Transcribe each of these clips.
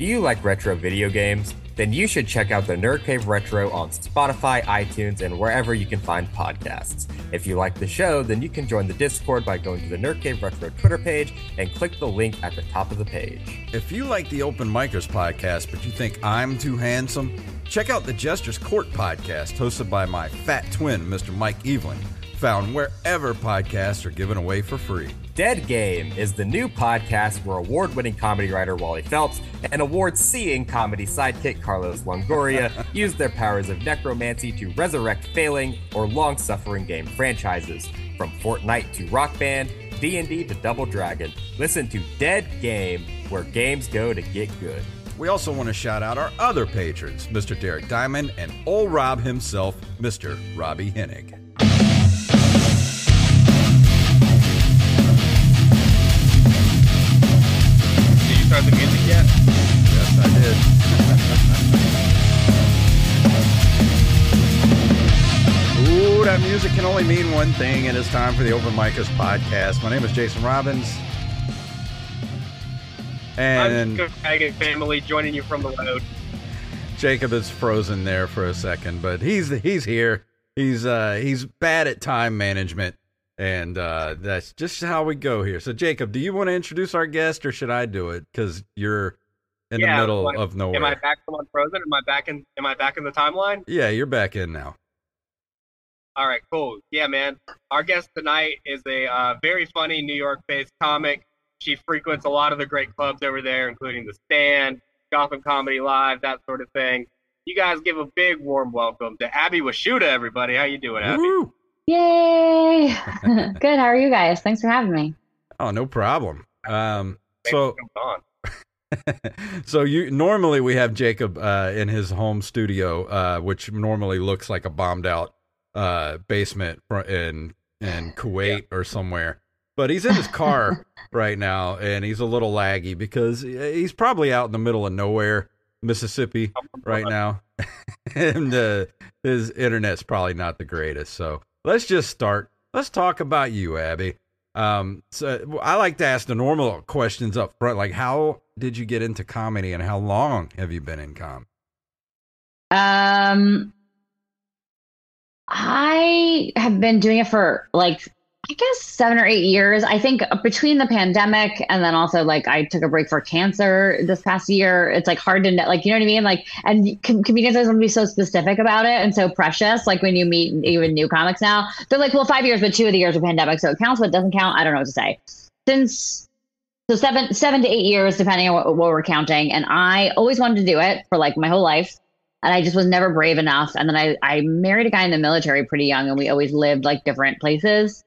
Do you like retro video games? Then you should check out the Nerd Cave Retro on Spotify, iTunes, and wherever you can find podcasts. If you like the show, then you can join the Discord by going to the Nerd Cave Retro Twitter page and click the link at the top of the page. If you like the Open Micers podcast, but you think I'm too handsome, check out the Jester's Court podcast hosted by my fat twin, Mr. Mike Evelyn, found wherever podcasts are given away for free. Dead Game is the new podcast where award winning comedy writer Wally Phelps and award seeing comedy sidekick Carlos Longoria use their powers of necromancy to resurrect failing or long suffering game franchises. From Fortnite to Rock Band, D&D to Double Dragon. Listen to Dead Game, where games go to get good. We also want to shout out our other patrons, Mr. Derek Diamond and old Rob himself, Mr. Robbie Hennig. Start the music yet? Yes, I did. Ooh, that music can only mean one thing, and it's time for the Open Micers podcast. My name is Jason Robbins. And I'm family joining you from the road. Jacob is frozen there for a second, but he's he's here. He's uh he's bad at time management, and uh that's just how we go here. So Jacob, do you want to introduce our guest, or should I do it? Because you're in Yeah, the middle like, of nowhere. Am I back from unfrozen? Am I back in? Am I back in the timeline? Yeah, you're back in now. All right, cool. Yeah, man. Our guest tonight is a uh, very funny New York-based comic. She frequents a lot of the great clubs over there, including the Stand, Gotham Comedy Live, that sort of thing. You guys give a big warm welcome to Abby Washuta, everybody. How you doing, Abby? Woo! Yay! Good. How are you guys? Thanks for having me. Oh, no problem. Um, so on. so you normally we have Jacob uh, in his home studio, uh, which normally looks like a bombed out uh, basement in in Kuwait or somewhere. But he's in his car right now, and he's a little laggy because he's probably out in the middle of nowhere, Mississippi, right now, and uh, his internet's probably not the greatest. So let's just start. Let's talk about you, Abby. Um, so I like to ask the normal questions up front, like how did you get into comedy, and how long have you been in com? Um, I have been doing it for like I guess seven or eight years. I think between the pandemic and then also like I took a break for cancer this past year. It's like hard to know, like you know what I mean. Like and com- comedians always want to be so specific about it and so precious. Like when you meet even new comics now, they're like, well, five years, but two of the years are pandemic, so it counts, but it doesn't count. I don't know what to say. Since so seven seven to eight years, depending on what, what we're counting, and I always wanted to do it for like my whole life and I just was never brave enough. And then I, I married a guy in the military pretty young, and we always lived like different places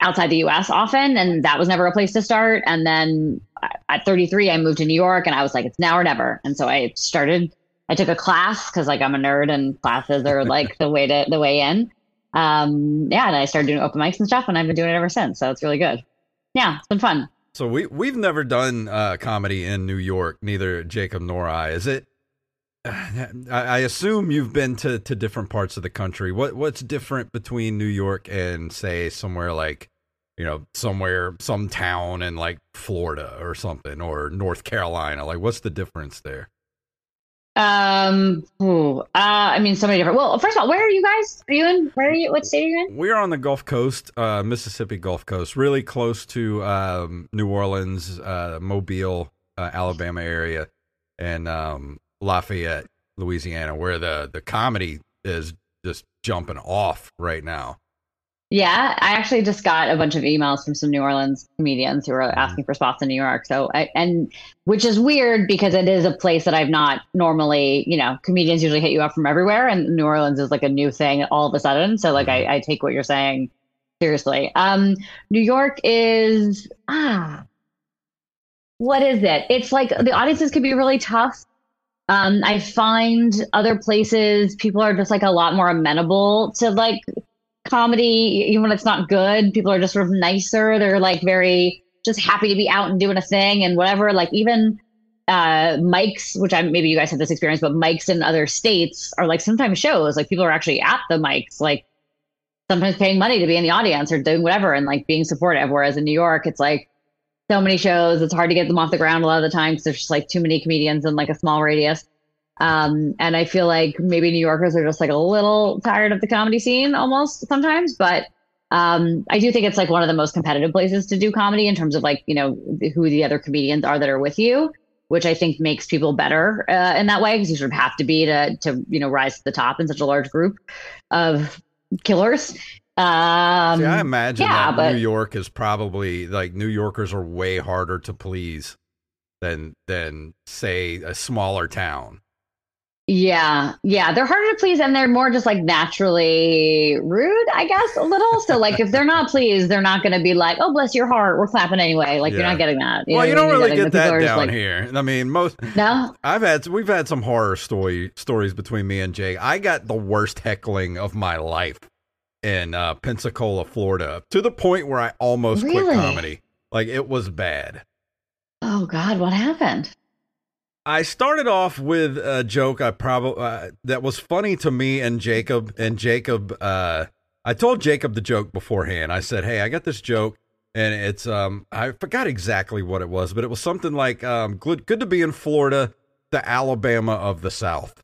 outside the US often. And that was never a place to start. And then at 33, I moved to New York, and I was like, it's now or never. And so I started, I took a class because like I'm a nerd, and classes are like the way to the way in. Um, yeah, and I started doing open mics and stuff, and I've been doing it ever since. So it's really good. Yeah, it's been fun. So we we've never done uh, comedy in New York, neither Jacob nor I. Is it? I assume you've been to, to different parts of the country. What what's different between New York and say somewhere like, you know, somewhere some town in like Florida or something or North Carolina? Like, what's the difference there? Um, ooh, uh, I mean, so many different. Well, first of all, where are you guys? Are you in? Where are you? What state are you in? We're on the Gulf Coast, uh, Mississippi Gulf Coast, really close to um, New Orleans, uh, Mobile, uh, Alabama area, and um, Lafayette, Louisiana, where the the comedy is just jumping off right now. Yeah, I actually just got a bunch of emails from some New Orleans comedians who were asking for spots in New York. So, I, and which is weird because it is a place that I've not normally, you know, comedians usually hit you up from everywhere, and New Orleans is like a new thing all of a sudden. So, like, I, I take what you're saying seriously. Um, New York is ah, what is it? It's like the audiences can be really tough. Um, I find other places people are just like a lot more amenable to like comedy, even when it's not good. People are just sort of nicer. They're like very just happy to be out and doing a thing and whatever. Like even uh mics, which I maybe you guys have this experience, but mics in other states are like sometimes shows. Like people are actually at the mics, like sometimes paying money to be in the audience or doing whatever and like being supportive. Whereas in New York, it's like so many shows. It's hard to get them off the ground a lot of the time because there's just like too many comedians in like a small radius. Um, and I feel like maybe New Yorkers are just like a little tired of the comedy scene almost sometimes, but um, I do think it's like one of the most competitive places to do comedy in terms of like, you know, who the other comedians are that are with you, which I think makes people better uh, in that way because you sort of have to be to, to, you know, rise to the top in such a large group of killers. Um, See, I imagine yeah, that but- New York is probably like New Yorkers are way harder to please than than say a smaller town. Yeah, yeah, they're harder to please, and they're more just like naturally rude, I guess, a little. So, like, if they're not pleased, they're not going to be like, "Oh, bless your heart, we're clapping anyway." Like, you're not getting that. well, you don't really get that down like, here. I mean, most No, I've had we've had some horror story stories between me and Jake. I got the worst heckling of my life in uh, Pensacola, Florida, to the point where I almost quit comedy. Like it was bad. oh God, what happened? I started off with a joke I probably uh, that was funny to me and Jacob and Jacob uh I told Jacob the joke beforehand. I said, "Hey, I got this joke and it's um I forgot exactly what it was, but it was something like um good good to be in Florida, the Alabama of the South."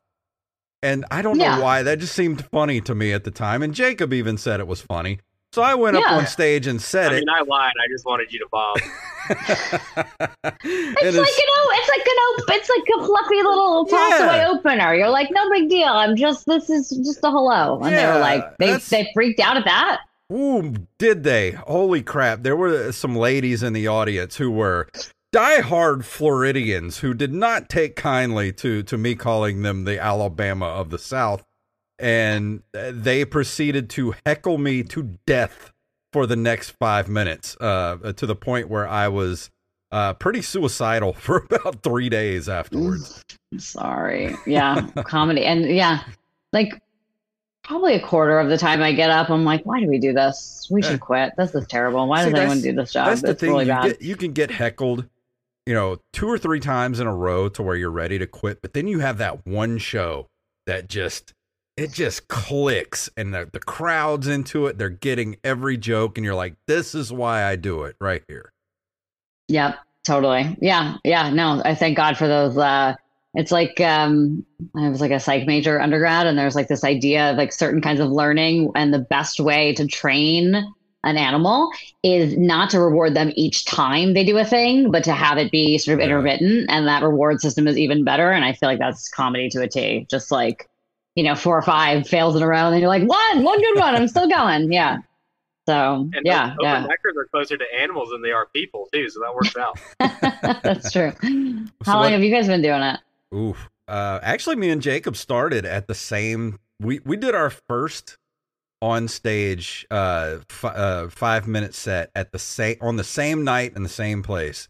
And I don't Yeah. know why that just seemed funny to me at the time and Jacob even said it was funny. So I went up on stage and said I it. mean, I lied. I just wanted you to bob. It's like you know, it's like an op- it's like a fluffy little toss Yeah. away opener. You're like, no big deal. I'm just this is just a hello, and they Yeah, were like, they they freaked out at that. Ooh, did they? Holy crap. There were some ladies in the audience who were diehard Floridians who did not take kindly to, to me calling them the Alabama of the South. And they proceeded to heckle me to death for the next five minutes, uh, to the point where I was uh, pretty suicidal for about three days afterwards. Sorry. Yeah, comedy. And yeah, like probably a quarter of the time I get up, I'm like, why do we do this? We should quit. This is terrible. Why See, does anyone do this job? That's the It's thing. really you, bad. get, you can get heckled, you know, two or three times in a row to where you're ready to quit, but then you have that one show that just it just clicks and the, the crowd's into it. They're getting every joke, and you're like, this is why I do it right here. Yep, totally. Yeah, yeah. No, I thank God for those. Uh, it's like um, I was like a psych major undergrad, and there's like this idea of like certain kinds of learning, and the best way to train an animal is not to reward them each time they do a thing, but to have it be sort of Yeah. intermittent, and that reward system is even better. And I feel like that's comedy to a T. Just like you know, four or five fails in a row, and then you're like, one, one good one, I'm still going. Yeah. So And yeah, open yeah. neckers are closer to animals than they are people too, so that works out. That's true. So How long what- have you guys been doing it? Oof. Uh, actually, me and Jacob started at the same. We we did our first on stage uh, f- uh five minute set at the same on the same night in the same place.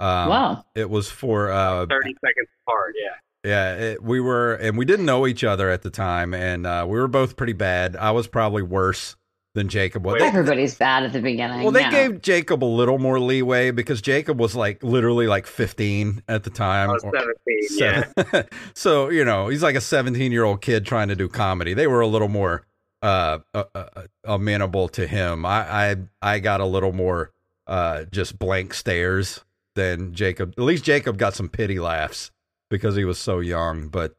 Um, wow. It was for uh, Thirty seconds apart. Yeah. Yeah, it, we were, and we didn't know each other at the time, and uh, we were both pretty bad. I was probably worse than Jacob was. Wait. Everybody's bad at the beginning. well, they yeah. gave Jacob a little more leeway because Jacob was like literally like 15 at the time. I was or- seventeen. Yeah. so you know he's like a 17 year old kid trying to do comedy. They were a little more uh, uh, uh amenable to him. I, I I got a little more uh just blank stares than Jacob. At least Jacob got some pity laughs because he was so young. But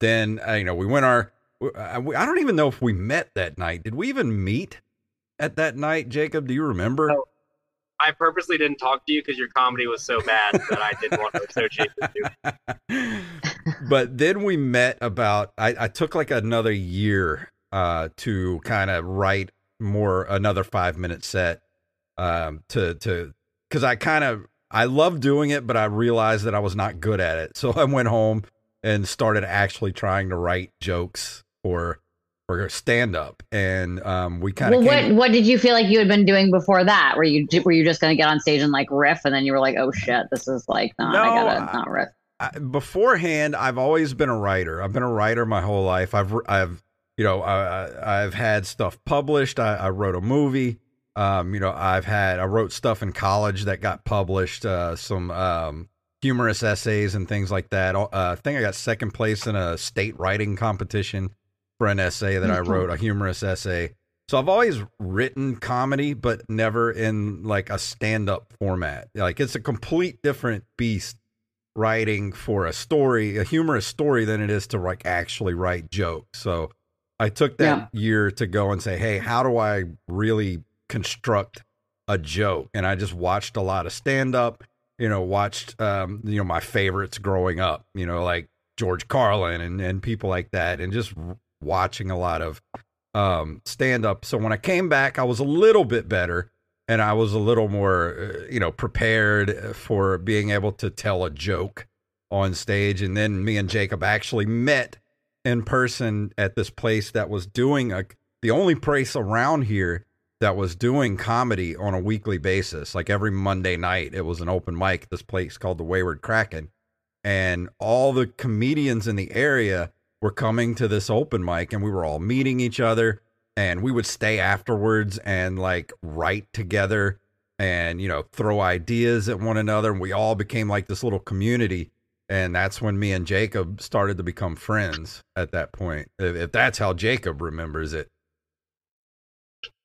then uh, you know we went our. I I don't even know if we met that night. Did we even meet at that night, Jacob? Do you remember? Oh. I purposely didn't talk to you because your comedy was so bad that I didn't want to associate with you. but then we met about I, I took like another year uh to kind of write more another five minute set um to to because I kind of I love doing it but I realized that I was not good at it so I went home and started actually trying to write jokes for for stand up and um we kind of Well, what what did you feel like you had been doing before that? Were you were you just going to get on stage and like riff, and then you were like, oh shit, this is like not. No, I gotta I- not riff. I, beforehand, I've always been a writer. I've been a writer my whole life. I've, I've, you know, I, I- I've had stuff published. I, I wrote a movie. Um, you know, I've had, I wrote stuff in college that got published. Uh, some um, humorous essays and things like that. Uh, I think I got second place in a state writing competition for an essay that I wrote, a humorous essay. So I've always written comedy, but never in like a stand up format. Like it's a complete different beast writing for a story, a humorous story, than it is to like actually write jokes. So I took that yeah. year to go and say, hey, how do I really construct a joke? And I just watched a lot of stand up, you know, watched, um, you know, my favorites growing up, you know, like George Carlin and, and people like that, and just watching a lot of um, stand up. So when I came back, I was a little bit better and I was a little more, uh, you know, prepared for being able to tell a joke on stage. And then me and Jacob actually met in person at this place that was doing a the only place around here that was doing comedy on a weekly basis. Like every Monday night, it was an open mic. This place called the Wayward Kraken, and all the comedians in the area were coming to this open mic and we were all meeting each other and we would stay afterwards and like write together and you know throw ideas at one another and we all became like this little community and that's when me and Jacob started to become friends at that point if, if that's how Jacob remembers it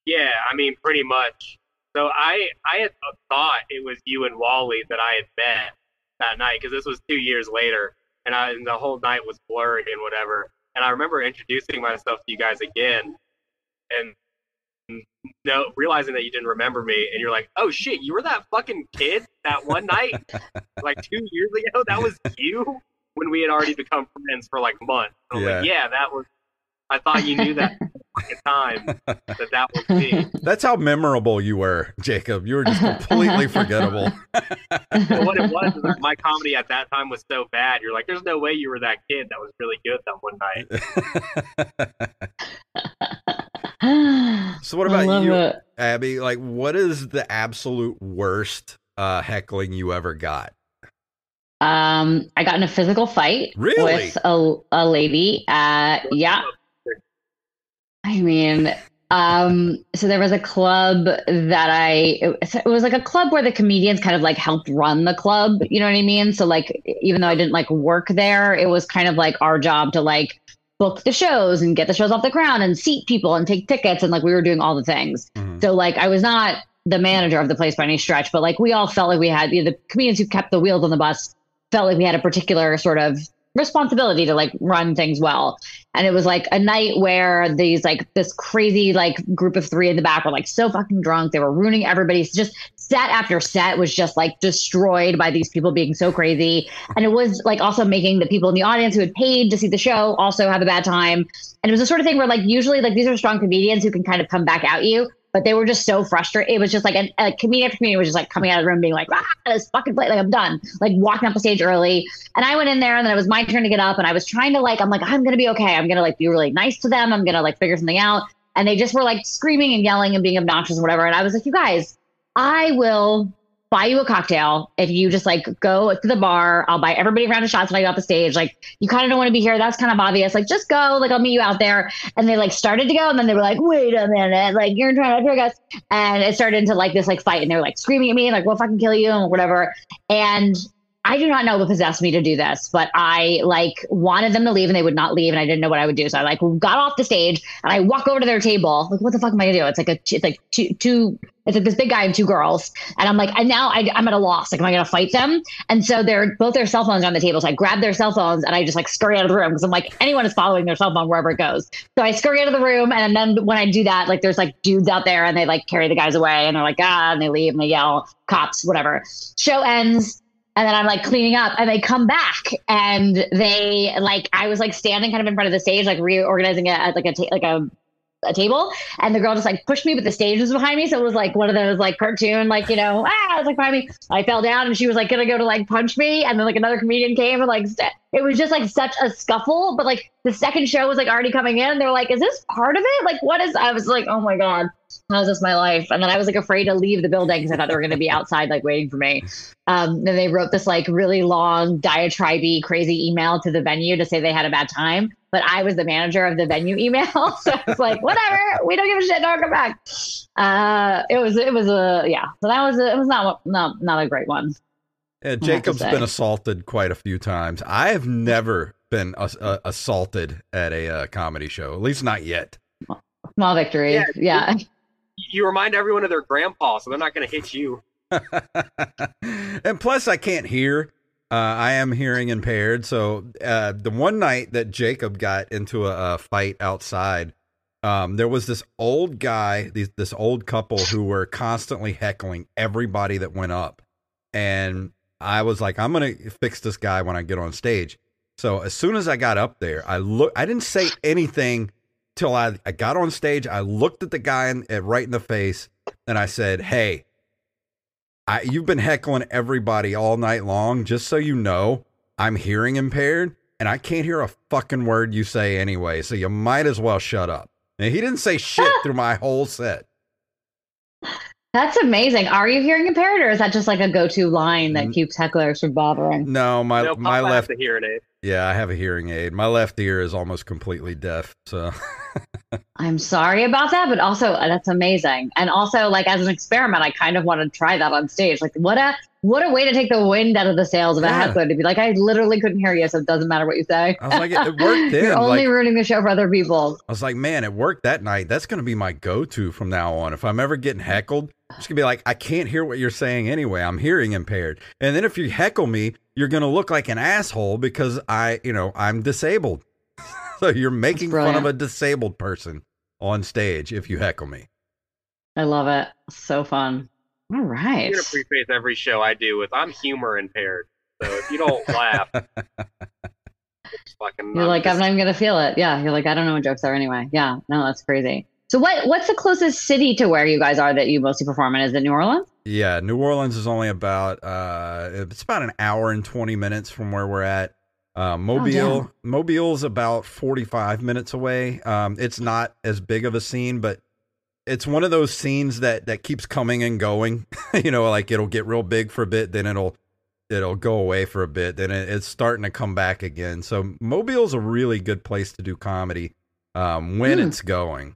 yeah I mean pretty much so I I had thought it was you and Wally that I had met that night because this was 2 years later and, I, and the whole night was blurry and whatever. And I remember introducing myself to you guys again, and no, realizing that you didn't remember me, and you're like, "Oh shit, you were that fucking kid that one night, like two years ago. That was you." When we had already become friends for like months. I was yeah. like, "Yeah, that was I thought you knew that time that that was me. That's how memorable you were, Jacob. You were just completely forgettable. well, what it was is my comedy at that time was so bad. You're like, there's no way you were that kid that was really good that one night. so what about you, it. Abby? Like, what is the absolute worst uh, heckling you ever got? Um, I got in a physical fight really? with a, a lady. Uh, yeah, I mean, um, so there was a club that I, it, it, was like a club where the comedians kind of like helped run the club. You know what I mean? So like, even though I didn't like work there, it was kind of like our job to like book the shows and get the shows off the ground and seat people and take tickets. And like, we were doing all the things. Mm-hmm. So like, I was not the manager of the place by any stretch, but like, we all felt like we had you know, the comedians who kept the wheels on the bus felt like we had a particular sort of responsibility to like run things well. And it was like a night where these like this crazy like group of three in the back were like so fucking drunk. They were ruining everybody's just set after set was just like destroyed by these people being so crazy. And it was like also making the people in the audience who had paid to see the show also have a bad time. And it was the sort of thing where like usually like these are strong comedians who can kind of come back at you but they were just so frustrated. It was just like a, a comedian after comedian was just like coming out of the room being like, ah, this fucking play, like I'm done, like walking up the stage early. And I went in there and then it was my turn to get up and I was trying to like, I'm like, I'm gonna be okay. I'm gonna like be really nice to them. I'm gonna like figure something out. And they just were like screaming and yelling and being obnoxious and whatever. And I was like, you guys, I will buy you a cocktail if you just like go to the bar. I'll buy everybody around a shots when I get off the stage. Like you kind of don't want to be here. That's kind of obvious. Like just go. Like I'll meet you out there. And they like started to go, and then they were like, wait a minute, like you're trying to trick us. And it started into like this like fight, and they were like screaming at me, like we'll fucking kill you and whatever. And I do not know what possessed me to do this, but I like wanted them to leave and they would not leave, and I didn't know what I would do. So I like got off the stage and I walk over to their table. Like, what the fuck am I gonna do? It's like a, it's like two, two, it's like this big guy and two girls, and I'm like, and now I, am at a loss. Like, am I gonna fight them? And so they're both their cell phones on the table. So I grab their cell phones and I just like scurry out of the room because I'm like, anyone is following their cell phone wherever it goes. So I scurry out of the room, and then when I do that, like, there's like dudes out there and they like carry the guys away, and they're like, ah, and they leave and they yell, cops, whatever. Show ends and then I'm like cleaning up and they come back and they like I was like standing kind of in front of the stage like reorganizing it like a like a a table and the girl just like pushed me but the stage was behind me so it was like one of those like cartoon like you know ah it was like behind me. I fell down and she was like gonna go to like punch me and then like another comedian came and like st- it was just like such a scuffle but like the second show was like already coming in they're like is this part of it? Like what is I was like oh my god how's this my life? And then I was like afraid to leave the building because I thought they were going to be outside like waiting for me. Um, and they wrote this like really long diatribe crazy email to the venue to say they had a bad time. But I was the manager of the venue email, so I was like, whatever, we don't give a shit. Don't come back. Uh, it was it was a yeah. So that was a, it was not not not a great one. Yeah, Jacob's been assaulted quite a few times. I have never been uh, assaulted at a uh, comedy show, at least not yet. Small victories. Yeah. Yeah. You remind everyone of their grandpa, so they're not going to hit you. and plus, I can't hear. Uh, I am hearing impaired. So uh, the one night that Jacob got into a, a fight outside, um, there was this old guy, these, this old couple who were constantly heckling everybody that went up, and I was like, I'm gonna fix this guy when I get on stage. So as soon as I got up there, I look. I didn't say anything till I, I got on stage. I looked at the guy in, uh, right in the face, and I said, "Hey, I, you've been heckling everybody all night long. Just so you know, I'm hearing impaired, and I can't hear a fucking word you say anyway. So you might as well shut up." And he didn't say shit through my whole set. That's amazing. Are you hearing impaired, or is that just like a go-to line that keeps hecklers from bothering? No, my no, my left. has to hear it. Yeah, I have a hearing aid. My left ear is almost completely deaf. So I'm sorry about that, but also uh, that's amazing. And also, like as an experiment, I kind of want to try that on stage. Like, what a what a way to take the wind out of the sails of a Yeah. heckler to be like, I literally couldn't hear you, so it doesn't matter what you say. I was like, it, it worked then. You're only like, ruining the show for other people. I was like, man, it worked that night. That's going to be my go-to from now on. If I'm ever getting heckled, just gonna be like, I can't hear what you're saying anyway. I'm hearing impaired. And then if you heckle me, you're going to look like an asshole because I, you know, I'm disabled. so you're making fun of a disabled person on stage if you heckle me. I love it. So fun. All right. I'm going to preface every show I do with I'm humor impaired. So if you don't laugh, it's fucking. You're like, just- I'm not even gonna feel it. Yeah. You're like, I don't know what jokes are anyway. Yeah. No, that's crazy. So what what's the closest city to where you guys are that you mostly perform in? Is it New Orleans? Yeah, New Orleans is only about uh it's about an hour and 20 minutes from where we're at. Uh, Mobile Mobile's about 45 minutes away. Um it's not as big of a scene, but it's one of those scenes that that keeps coming and going. you know, like it'll get real big for a bit, then it'll it'll go away for a bit, then it, it's starting to come back again. So Mobile's a really good place to do comedy um when Hmm. it's going.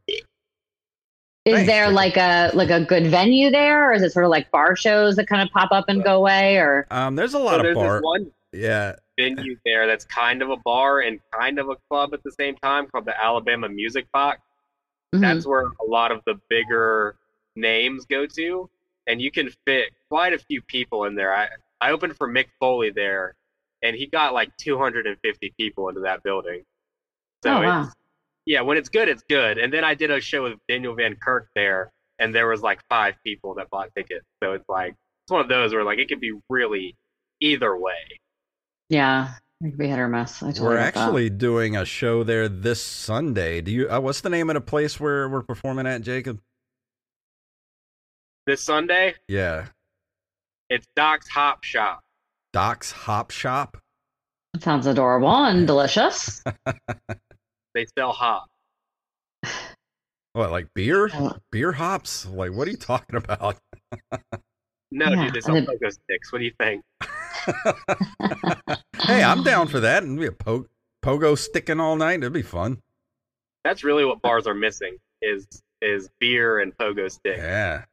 Is Thanks, there like a like a good venue there, or is it sort of like bar shows that kind of pop up and go away? Or Um there's a So lot of there's bar this one yeah, venue there that's kind of a bar and kind of a club at the same time called the Alabama Music Box. Mhm. That's where a lot of the bigger names go to, and you can fit quite a few people in there. I I opened for Mick Foley there, and he got like 250 people into that building. So oh it's, wow, yeah, when it's good, it's good. And then I did a show with Daniel Van Kirk there, and there was like five people that bought tickets. So it's like it's one of those where like it could be really either way. yeah, it could be hit or miss. I totally We're get that. actually doing a show there this Sunday. Do you? Uh, what's the name of the place where we're performing at, Jacob? This Sunday, Yeah, it's Doc's Hop Shop. Doc's Hop Shop. That sounds adorable and delicious. They sell hop. What, like beer? Oh. Beer hops? Like, what are you talking about? No, Yeah, dude, they sell I did- pogo sticks. What do you think? hey, I'm down for that. And be a po- pogo sticking all night. It'd be fun. That's really what bars are missing is is beer and pogo sticks. Yeah.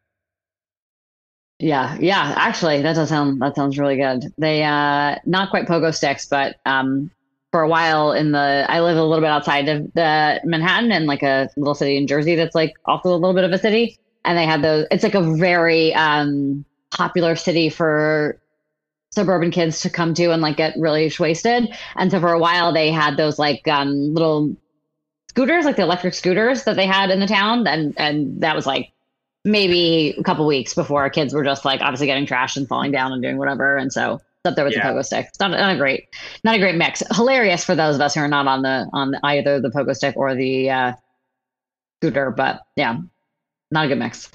Yeah, yeah. Actually, that does sound that sounds really good. They uh not quite pogo sticks, but um for a while in the I live a little bit outside of the Manhattan in like a little city in Jersey that's like also a little bit of a city. And they had those it's like a very um popular city for suburban kids to come to and like get really wasted. And so for a while they had those like um little scooters, like the electric scooters that they had in the town. And and that was like maybe a couple weeks before kids were just like obviously getting trashed and falling down and doing whatever. And so up there with Yeah. the pogo stick. It's not, not a great, not a great mix. Hilarious for those of us who are not on the on either the pogo stick or the uh, scooter, but yeah, not a good mix.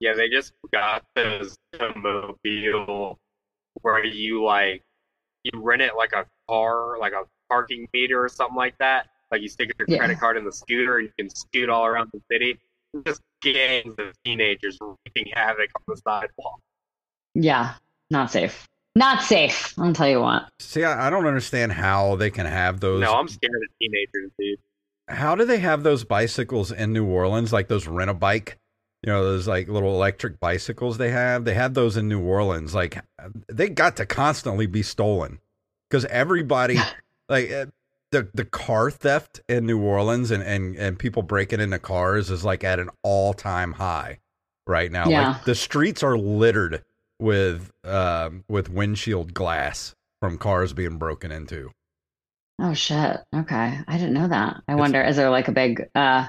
Yeah, they just got those mobile where you like you rent it like a car, like a parking meter or something like that. Like you stick your Yeah. credit card in the scooter and you can scoot all around the city. Just gangs of teenagers wreaking havoc on the sidewalk. Yeah, not safe. Not safe. I'll tell you what. See, I, I don't understand how they can have those. No, I'm scared of teenagers, dude. how do they have those bicycles in New Orleans? Like those rent a bike, you know, those like little electric bicycles they have. They had those in New Orleans. Like they got to constantly be stolen because everybody, like, uh, the the car theft in New Orleans and and and people breaking into cars is like at an all time high right now. Yeah. Like the streets are littered with um with windshield glass from cars being broken into. Oh shit. Okay. I didn't know that. I It's- wonder is there like a big uh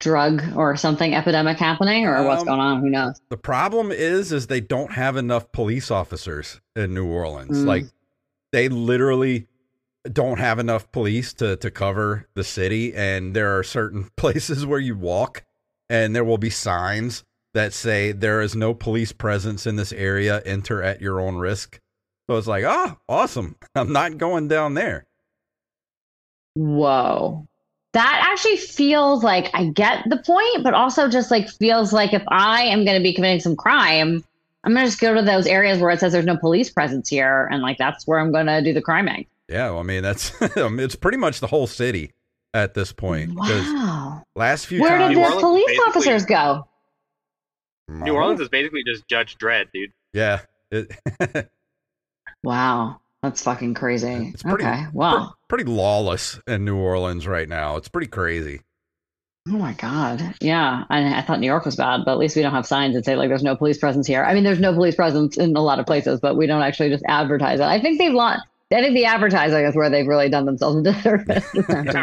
drug or something epidemic happening or what's Um, going on? Who knows? The problem is is they don't have enough police officers in New Orleans. Mm. Like they literally don't have enough police to to cover the city and there are certain places where you walk and there will be signs that say there is no police presence in this area enter at your own risk. So it's like, "Ah, awesome. I'm not going down there." Whoa. That actually feels like I get the point, but also just like feels like if I am going to be committing some crime, I'm going to just go to those areas where it says there's no police presence here. And like that's where I'm going to do the criming. Yeah, well, I mean, that's it's pretty much the whole city at this point because Wow. last few Where times did the police officers go? New Orleans is basically just Judge Dredd, dude. Yeah. It, Wow. That's fucking crazy. It's pretty- okay. Wow. pretty lawless in New Orleans right now. It's pretty crazy. Oh my God. Yeah. I, I thought New York was bad, but at least we don't have signs that say like there's no police presence here. I mean, there's no police presence in a lot of places, but we don't actually just advertise it. I think they've launched, I think the advertising is where they've really done themselves a disservice. the Defense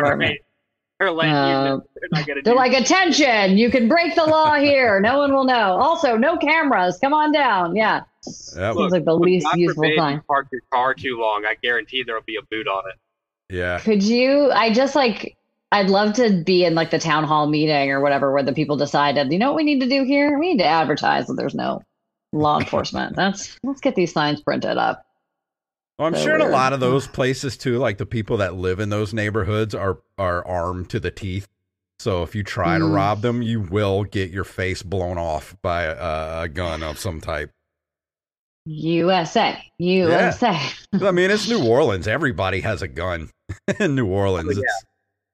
Department. They're letting Uh, they're not They're like, attention, you can break the law here. No one will know. Also, no cameras. Come on down. Yeah. Yeah, Seems like the God least useful forbid sign. you park your car too long. I guarantee there'll be a boot on it. yeah. Could you? I just like. I'd love to be in like the town hall meeting or whatever where the people decided, you know what we need to do here? We need to advertise that there's no law enforcement. That's let's get these signs printed up. Well, I'm sure in a lot of those places too, like the people that live in those neighborhoods are are armed to the teeth. So if you try to Mm. rob them, you will get your face blown off by a, a gun of some type. USA, USA. I mean, it's New Orleans. Everybody has a gun in New Orleans. Oh, yeah. It's,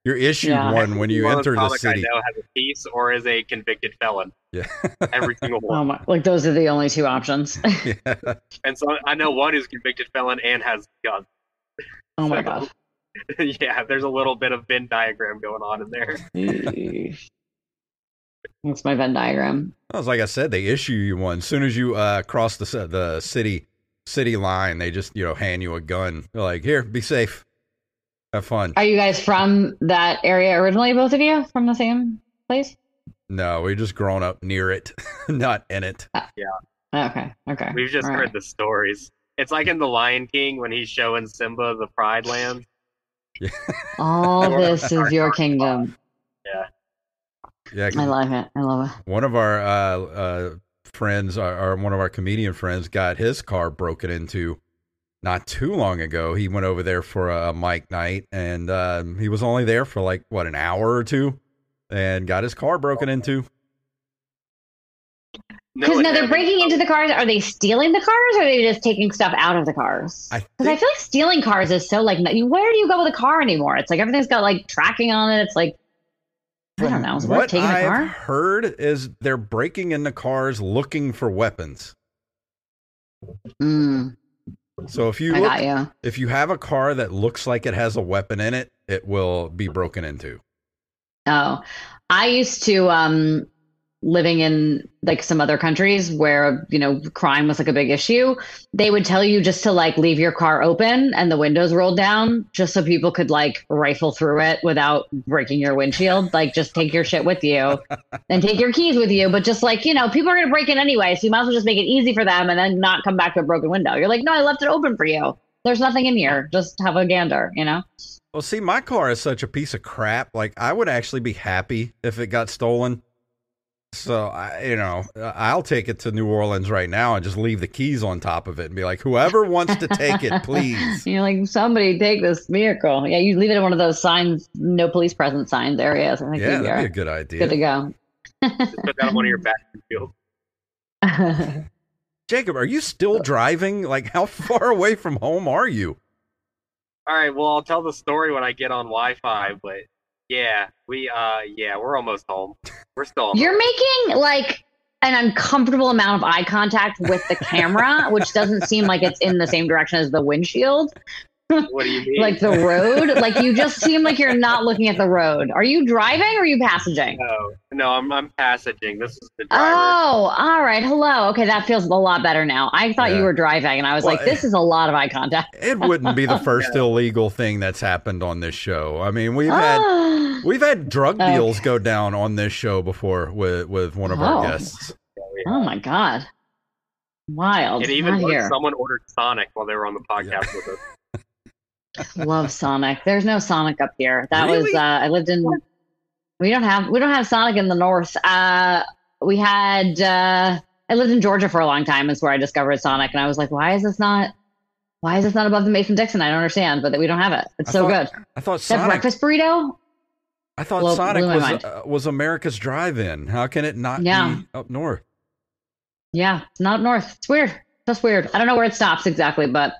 you're issued Yeah. one when you One enter the city. I know has a piece or is a convicted felon. Yeah. Every single Oh one. my! Like those are the only two options. yeah. And so I know one is convicted felon and has guns. oh my god. yeah, there's a little bit of Venn diagram going on in there. Eesh. That's my Venn diagram. Well, it's like I said, they issue you one. As soon as you uh, cross the the city city line, they just you know hand you a gun. They're like, "Here, be safe, have fun." Are you guys from that area originally? Both of you from the same place? No, we just grown up near it, not in it. Yeah. Okay. Okay. We've just All heard right. the stories. It's like in The Lion King when he's showing Simba the Pride Land. All this is your kingdom. Yeah. Yeah. I love it. I love it. one of our uh, uh, friends, or, or one of our comedian friends, got his car broken into not too long ago. He went over there for a, a mic night, and um, he was only there for like what an hour or two, and got his car broken into. Because one now they're breaking into the cars. Are they stealing the cars, or are they just taking stuff out of the cars? I Because I think feel like stealing cars is so like, where do you go with a car anymore? It's like everything's got like tracking on it. It's like, I don't know. Is it worth what taking a I've car? heard is they're breaking into cars looking for weapons. Mm, So if you look, you. if you have a car that looks like it has a weapon in it, it will be broken into. Oh, I used to um living in like some other countries where you know crime was like a big issue. They would tell you just to like leave your car open and the windows rolled down, just so people could like rifle through it without breaking your windshield. Like just take your shit with you and take your keys with you. But just like you know, people are gonna break in anyway, so you might as well just make it easy for them and then not come back to a broken window. You're like, no, I left it open for you. There's nothing in here. Just have a gander, you know. Well, see, my car is such a piece of crap. Like, I would actually be happy if it got stolen. So, I, you know, I'll take it to New Orleans right now and just leave the keys on top of it and be like, whoever wants to take it, please. You're like, somebody take this vehicle. Yeah, you leave it in one of those signs, no police presence signs areas. I think Yeah, that'd be a good idea. good to go. Put that on one of your bathroom. Jacob, are you still driving? Like, how far away from home are you? All right, well, I'll tell the story when I get on Wi-Fi, but yeah, we uh yeah, we're almost home. We're still You're making like an uncomfortable amount of eye contact with the camera, which doesn't seem like it's in the same direction as the windshield. What do you mean? like the road? like you just seem like you're not looking at the road. Are you driving or are you passaging? no, no, I'm I'm passaging. This is the driver. Oh, all right. Hello. Okay, that feels a lot better now. I thought Yeah. you were driving, and I was Well, like, this is a lot of eye contact. It wouldn't be the first illegal thing that's happened on this show. I mean, we've had Ah. we've had drug Okay. deals go down on this show before with with one of our Oh. guests. oh my god, wild! and even Not once someone ordered Sonic while they were on the podcast with us. Love Sonic. There's no Sonic up here. That was uh, I lived in. We don't have we don't have Sonic in the north. Uh, we had uh, I lived in Georgia for a long time. Is where I discovered Sonic, and I was like, why is this not? Why is this not above the Mason Dixon? I don't understand, but that we don't have it. It's I so thought- good. I thought That Sonic. breakfast burrito. I thought Blew- Sonic blew was uh, was America's drive-in. How can it not Yeah. be up north? Yeah, it's not up north. It's weird. That's weird. I don't know where it stops exactly, but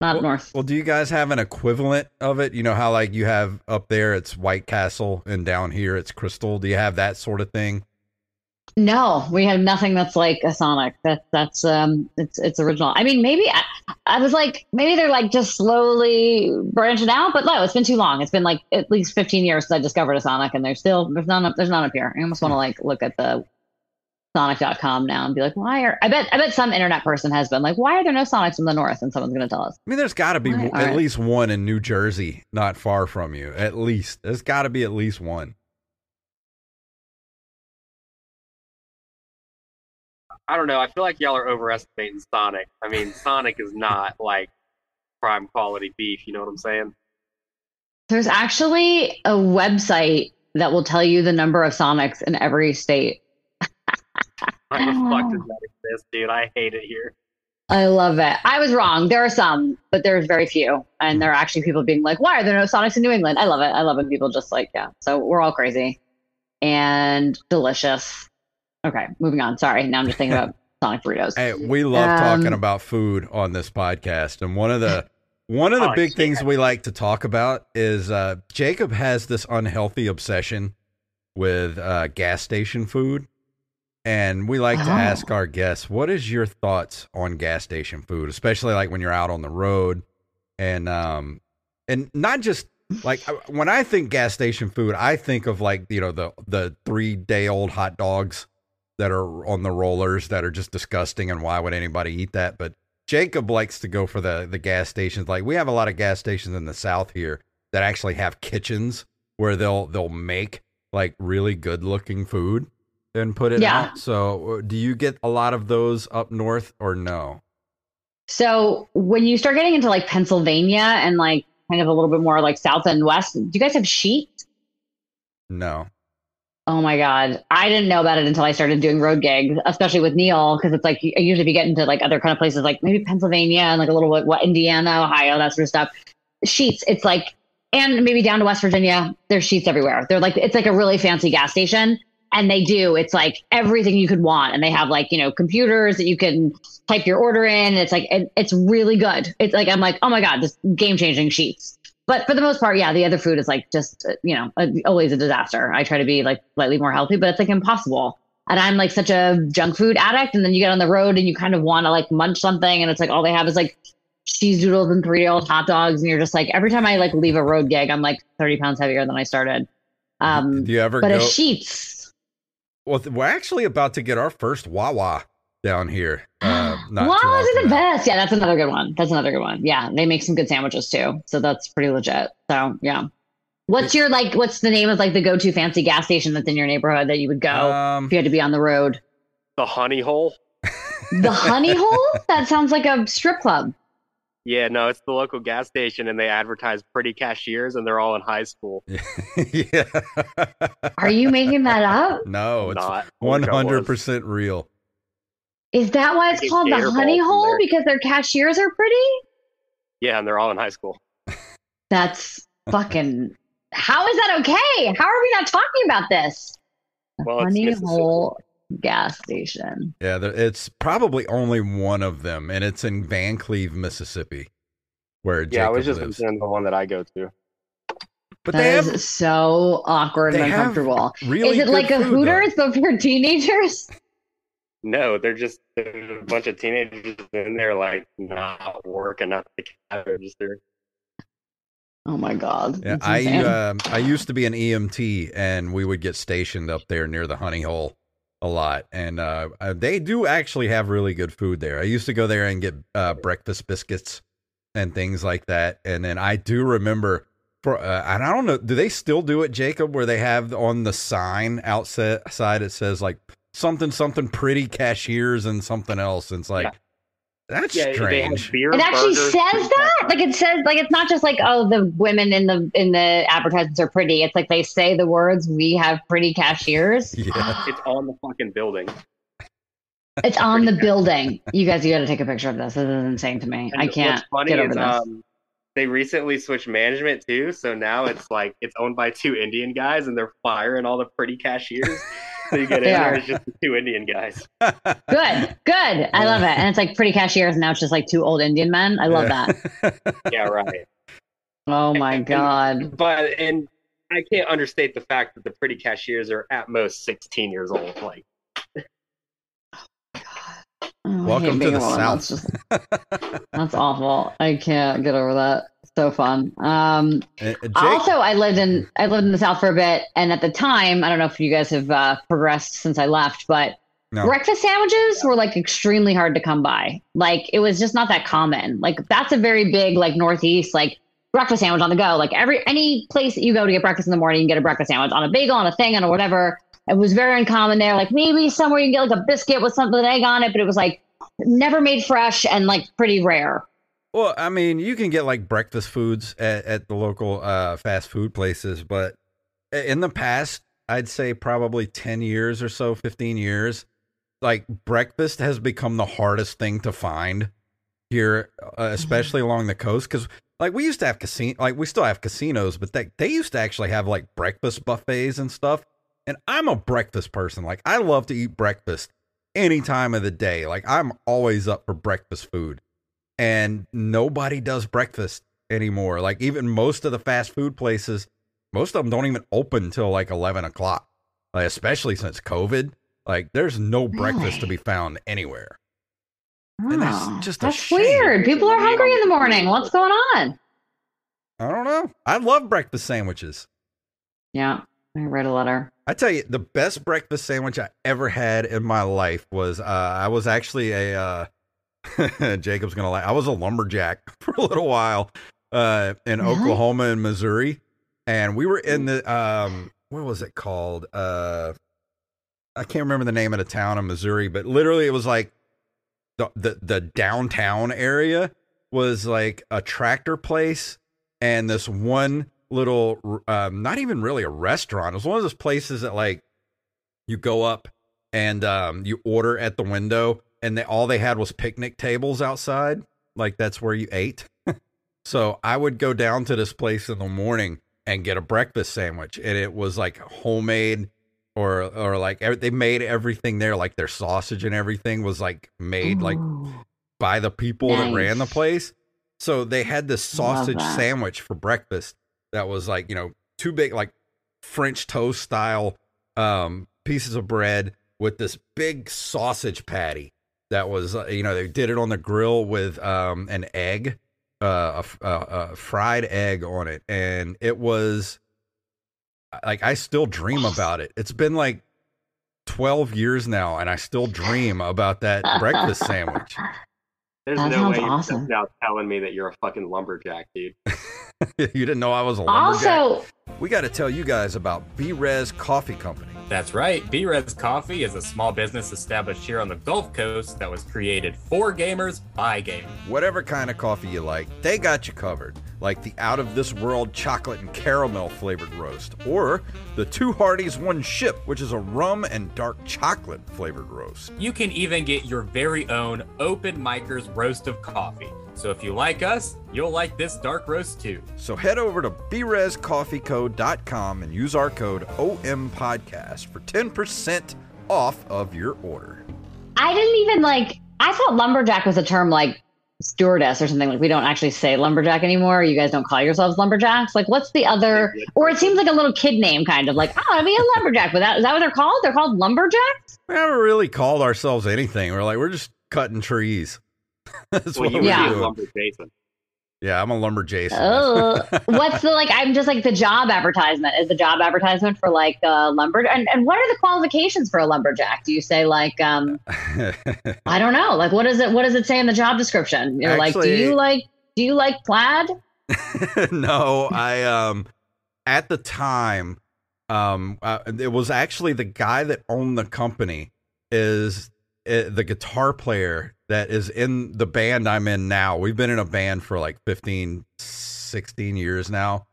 not well, north. Well, do you guys have an equivalent of it? You know how like you have up there it's White Castle and down here it's Krystal. Do you have that sort of thing? No, we have nothing that's like a Sonic. That that's um, it's it's original. I mean, maybe I, I was like, maybe they're like just slowly branching out, but no, it's been too long. It's been like at least fifteen years since I discovered a Sonic, and there's still there's none up there's none up here. I almost want to like look at the Sonic.com now and be like, why are I bet I bet some internet person has been like, why are there no Sonics in the north? And someone's gonna tell us. I mean, there's got to be Right, at all right. least one in New Jersey, not far from you. At least there's got to be at least one. I don't know. I feel like y'all are overestimating Sonic. I mean, Sonic is not like prime quality beef. You know what I'm saying? There's actually a website that will tell you the number of Sonics in every state. Why the fuck does that exist, dude? I hate it here. I love it. I was wrong. There are some, but there's very few. And there are actually people being like, why are there no Sonics in New England? I love it. I love when people just like, yeah. So we're all crazy and delicious. Okay, moving on. Sorry. Now I'm just thinking about Sonic burritos. Hey, we love Um, talking about food on this podcast, and one of the one of the Oh, big yeah. things we like to talk about is uh, Jacob has this unhealthy obsession with uh, gas station food, and we like to Oh. ask our guests, "What is your thoughts on gas station food, especially like when you're out on the road, and um, and not just." Like when I think gas station food, I think of like you know the the three day old hot dogs that are on the rollers that are just disgusting and why would anybody eat that but jacob likes to go for the the gas stations like we have a lot of gas stations in the south here that actually have kitchens where they'll they'll make like really good looking food and put it Yeah. out so uh, do you get a lot of those up north or no So when you start getting into like Pennsylvania and like kind of a little bit more like south and west, do you guys have Sheetz? no Oh my god, I didn't know about it until I started doing road gigs, especially with Neil, because it's like usually if you get into like other kind of places, like maybe Pennsylvania and like a little bit what Indiana, Ohio, that sort of stuff. Sheetz, it's like, and maybe down to West Virginia, there's Sheetz everywhere. They're like it's like a really fancy gas station, and they do it's like everything you could want, and they have like you know computers that you can type your order in. And it's like it, it's really good. It's like I'm like oh my god, this game changing Sheetz. But for the most part, yeah, the other food is like just uh, you know always a disaster. I try to be like slightly more healthy, but it's like impossible. And I'm like such a junk food addict, and then you get on the road and you kind of want to like munch something, and it's like all they have is like cheese doodles and three year old hot dogs, and you're just like every time I like leave a road gig, I'm like 30 pounds heavier than I started. Um, do you ever but go a Sheetz. Well we're actually about to get our first Wawa down here uh not Wow, is from the best? Yeah, that's another good one. That's another good one. Yeah, they make some good sandwiches too, so that's pretty legit. So yeah, what's your like? What's the name of like the go-to fancy gas station that's in your neighborhood that you would go um if you had to be on the road? The Honey Hole. The Honey Hole? That sounds like a strip club. Yeah, no, it's the local gas station, and they advertise pretty cashiers, and they're all in high school. yeah Are you making that up? no it's Not I One wish I was. hundred percent real. Is that why it's Getting called the Honey Hole there. because their cashiers are pretty? Yeah, and they're all in high school. That's fucking. How is that okay? How are we not talking about this? The Well, it's Honey Mississippi. Hole gas station. Yeah, it's probably only one of them, and it's in Vancleave, Mississippi, where Yeah, Jacob I was just lives. the one that I go to. But they That have so awkward and uncomfortable. really is it like a food, though. Hooters but for teenagers? No, they're just there's a bunch of teenagers in there like not working at the cash register. Oh my god. Yeah, I insane. um, I used to be an EMT, and we would get stationed up there near the honey hole a lot, and uh, uh, they do actually have really good food there. I used to go there and get uh, breakfast biscuits and things like that, and then I do remember for uh, and I don't know, do they still do it, Jacob, where they have on the sign outside it says like something something pretty cashiers and something else, and it's like. Yeah. That's Yeah, they strange. beer. it actually burgers, says food that like it says like it's not just like oh the women in the in the advertisements are pretty it's like they say the words we have pretty cashiers Yeah. It's on the fucking building. it's on the building you guys you gotta take a picture of this this is insane to me And i can't What's funny get over is this um, they recently switched management too, so now it's like it's owned by two Indian guys, and they're firing all the pretty cashiers. so you get in They there, are. it's just two Indian guys. good good i love it and it's like pretty cashiers now it's just like two old indian men i love Yeah. that Yeah, right. oh my And- god But and I can't understate the fact that the pretty cashiers are at most 16 years old. Like, Oh, Welcome to the a woman. That's South. just- That's awful. I can't get over that. So fun. Um, Uh, also, I lived in I lived in the South for a bit, and at the time, I don't know if you guys have uh, progressed since I left, but No. breakfast sandwiches were like extremely hard to come by. Like it was just not that common. Like that's a very big like Northeast like breakfast sandwich on the go. Like every any place that you go to get breakfast in the morning, you get a breakfast sandwich on a bagel, on a thing, on a whatever. It was very uncommon there. Like maybe somewhere you can get like a biscuit with something with egg on it, but it was like never made fresh and like pretty rare. Well, I mean, you can get like breakfast foods at, at the local uh, fast food places, but in the past, I'd say probably 10 years or so, 15 years, like breakfast has become the hardest thing to find here, uh, especially along the coast. Cause like we used to have casino, like we still have casinos, but they, they used to actually have like breakfast buffets and stuff. And I'm a breakfast person. Like I love to eat breakfast any time of the day. Like I'm always up for breakfast food and nobody does breakfast anymore. Like even most of the fast food places, most of them don't even open till like eleven o'clock. Like especially since COVID, like there's no breakfast to be found anywhere. And that's Oh, just a that's weird. People are hungry in the morning. What's going on? I don't know. I love breakfast sandwiches. Yeah, I read a letter. I tell you, the best breakfast sandwich I ever had in my life was uh, I was actually a uh, Jacob's gonna like I was a lumberjack for a little while uh, in Really? Oklahoma and Missouri, and we were in the um, what was it called? Uh, I can't remember the name of the town in Missouri, but literally it was like the the, the downtown area was like a tractor place and this one little um not even really a restaurant it was one of those places that like you go up and um you order at the window and they all they had was picnic tables outside like that's where you ate. So i would go down to this place in the morning and get a breakfast sandwich and it was like homemade or or like they made everything there like their sausage and everything was like made like by the people that ran the place. So they had this sausage sandwich for breakfast that was like, you know, two big like French toast style um pieces of bread with this big sausage patty that was uh, you know, they did it on the grill with um an egg uh a, f- a- a fried egg on it and it was like I still dream about it. It's been like 12 years now and I still dream about that breakfast sandwich. There's That no way you're awesome. just now telling me that you're a fucking lumberjack, dude. you didn't know I was a lumberjack. Also, we got to tell you guys about Brez Coffee Company. That's right. Brez Coffee is a small business established here on the Gulf Coast that was created for gamers by gamers. Whatever kind of coffee you like, they got you covered. Like the out of this world chocolate and caramel flavored roast, or the Two Hardies One Ship, which is a rum and dark chocolate flavored roast. You can even get your very own Open Micers roast of coffee. So if you like us, you'll like this dark roast too. So head over to brezcoffeeco.com and use our code OMPodcast for 10% off of your order. I didn't even like. I thought lumberjack was a term like stewardess or something. Like we don't actually say lumberjack anymore. You guys don't call yourselves lumberjacks. Like what's the other? Or it seems like a little kid name, kind of like oh, I mean a lumberjack. But that is that what they're called? They're called lumberjacks. We haven't really called ourselves anything. We're like, we're just cutting trees. That's Well, what you we're Yeah. would doing. lumber Jason. Yeah, I'm a lumber Jason. Oh, what's the like? I'm just like the job advertisement. Is the job advertisement for like uh, lumber? And, and what are the qualifications for a lumberjack? Do you say like um I don't know. Like what is it what does it say in the job description? You're like, do you like do you like plaid? no, I um at the time um uh, it was actually the guy that owned the company is uh, the guitar player that is in the band I'm in now. We've been in a band for like 15 16 years now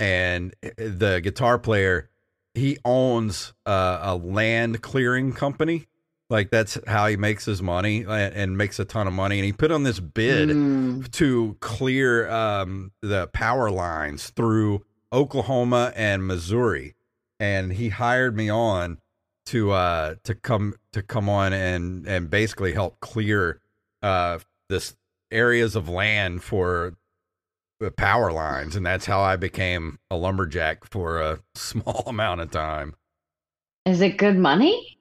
and uh, the guitar player he owns uh, a land clearing company. Like that's how he makes his money and, and makes a ton of money and he put on this bid Mm. to clear um, the power lines through Oklahoma and Missouri, and he hired me on to uh, to come to come on and and basically help clear uh, this areas of land for the power lines, and that's how I became a lumberjack for a small amount of time. Is it good money?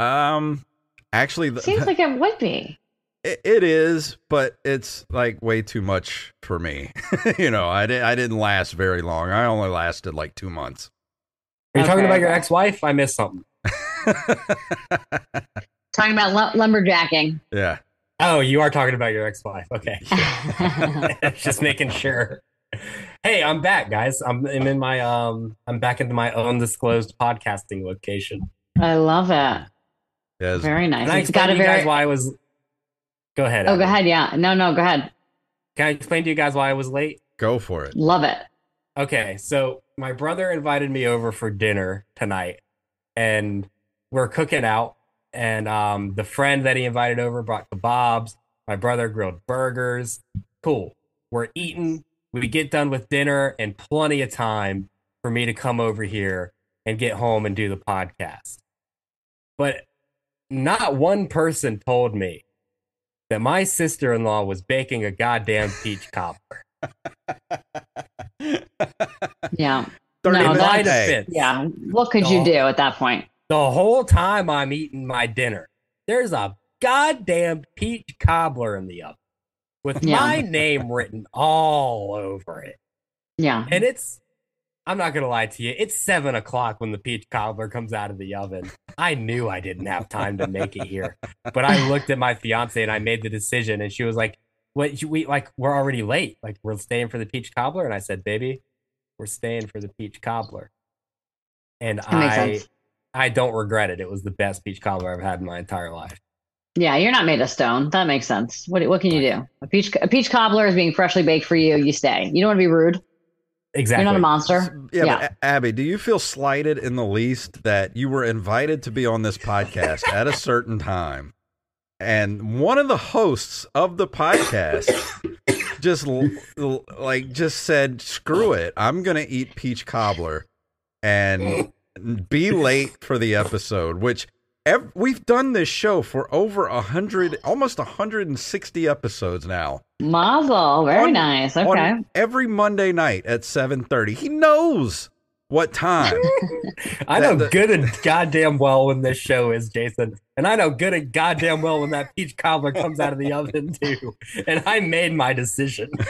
Um, actually, the, Seems like it would be. It, it is, but it's like way too much for me. you know, I didn't. I didn't last very long. I only lasted like two months. Are you talking about your ex-wife? I missed something. Talking about lu- lumberjacking. yeah. Oh, you are talking about your ex-wife. Okay. Just making sure. Hey, I'm back, guys. I'm, I'm in my um I'm back into my undisclosed podcasting location. I love it. Yes. Very nice. Can I It's got a to you very guys why I was Go ahead. Oh, go ahead. Yeah. No, no, go ahead. Can I explain to you guys why I was late? Go for it. Love it. Okay, so my brother invited me over for dinner tonight, and we're cooking out. And um, the friend that he invited over brought kebabs. My brother grilled burgers. Cool. We're eating. We get done with dinner, and plenty of time for me to come over here and get home and do the podcast. But not one person told me that my sister in law was baking a goddamn peach cobbler. Yeah. 30 No, minutes. Might have Hey, been. Yeah. What could you No. do at that point? The whole time I'm eating my dinner, there's a goddamn peach cobbler in the oven with Yeah. my name written all over it. Yeah. And it's, I'm not going to lie to you, it's seven o'clock when the peach cobbler comes out of the oven. I knew I didn't have time to make it here. But I looked at my fiance and I made the decision, and she was like, What, we like, we're already late. Like, we're staying for the peach cobbler. And I said, Baby, we're staying for the peach cobbler. And I, sense. I don't regret it. It was the best peach cobbler I've had in my entire life. Yeah, you're not made of stone. That makes sense. What what can you do? A peach a peach cobbler is being freshly baked for you. You stay. You don't want to be rude. Exactly. You're not a monster. Yeah, Yeah. but Abby, do you feel slighted in the least that you were invited to be on this podcast at a certain time, and one of the hosts of the podcast just l- l- like just said, "Screw it, I'm gonna eat peach cobbler," and be late for the episode, which. ev- We've done this show for over a hundred, almost hundred and sixty episodes now. Mazel. Very On- nice. on Okay. every Monday night at seven thirty. He knows what time. I know that- good and goddamn well when this show is, Jason. And I know good and goddamn well when that peach cobbler comes out of the oven, too. And I made my decision.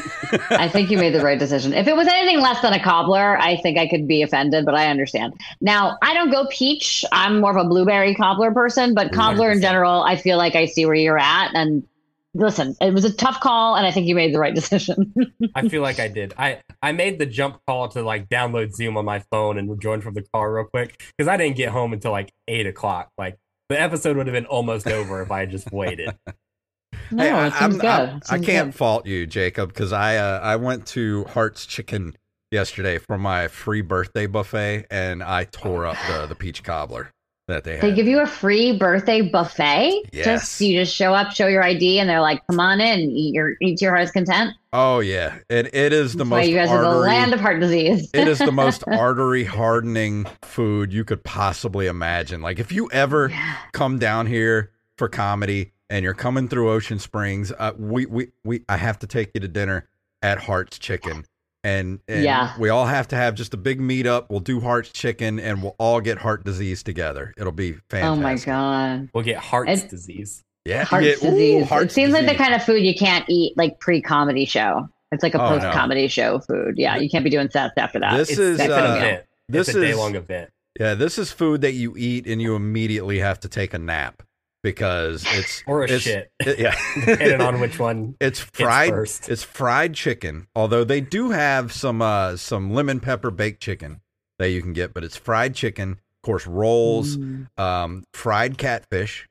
I think you made the right decision. If it was anything less than a cobbler, I think I could be offended, but I understand. Now, I don't go peach. I'm more of a blueberry cobbler person, but cobbler in 100%. general, I feel like I see where you're at. And listen, it was a tough call, and I think you made the right decision. I feel like I did. I, I made the jump call to like download Zoom on my phone and join from the car real quick because I didn't get home until like eight o'clock. Like the episode would have been almost over if I had just waited. no, Hey, I, it seems I'm- good. I'm- It I can't good. fault you, Jacob, because I uh, I went to Hart's Chicken yesterday for my free birthday buffet, and I tore up the the peach cobbler that they had. They give you a free birthday buffet. Yes. Just you just show up, show your ID, and they're like, "Come on in, eat your eat your heart's content." oh yeah, and it is the That's most you guys are the land of heart disease. it is the most artery hardening food you could possibly imagine. Like if you ever Yeah. come down here for comedy and you're coming through Ocean Springs, uh, we, we, we, I have to take you to dinner at Hart's Chicken. And, and Yeah. we all have to have just a big meetup. We'll do Hart's Chicken and we'll all get heart disease together. It'll be fantastic. Oh my god. We'll get heart disease. Yeah, heart yeah, ooh, disease. heart's it seems like the kind of food you can't eat like pre-comedy show. It's like a Oh, post-comedy show food. Yeah, you can't be doing sets after that. This It's, is, it's uh, an event. this it's a is- day long event. Yeah, this is food that you eat and you immediately have to take a nap because it's Or a it's, shit. it- yeah, Depending on which one. It's fried. first. It's fried chicken. Although they do have some uh some lemon pepper baked chicken that you can get, but it's fried chicken. Of course, rolls, Mm. um, fried catfish.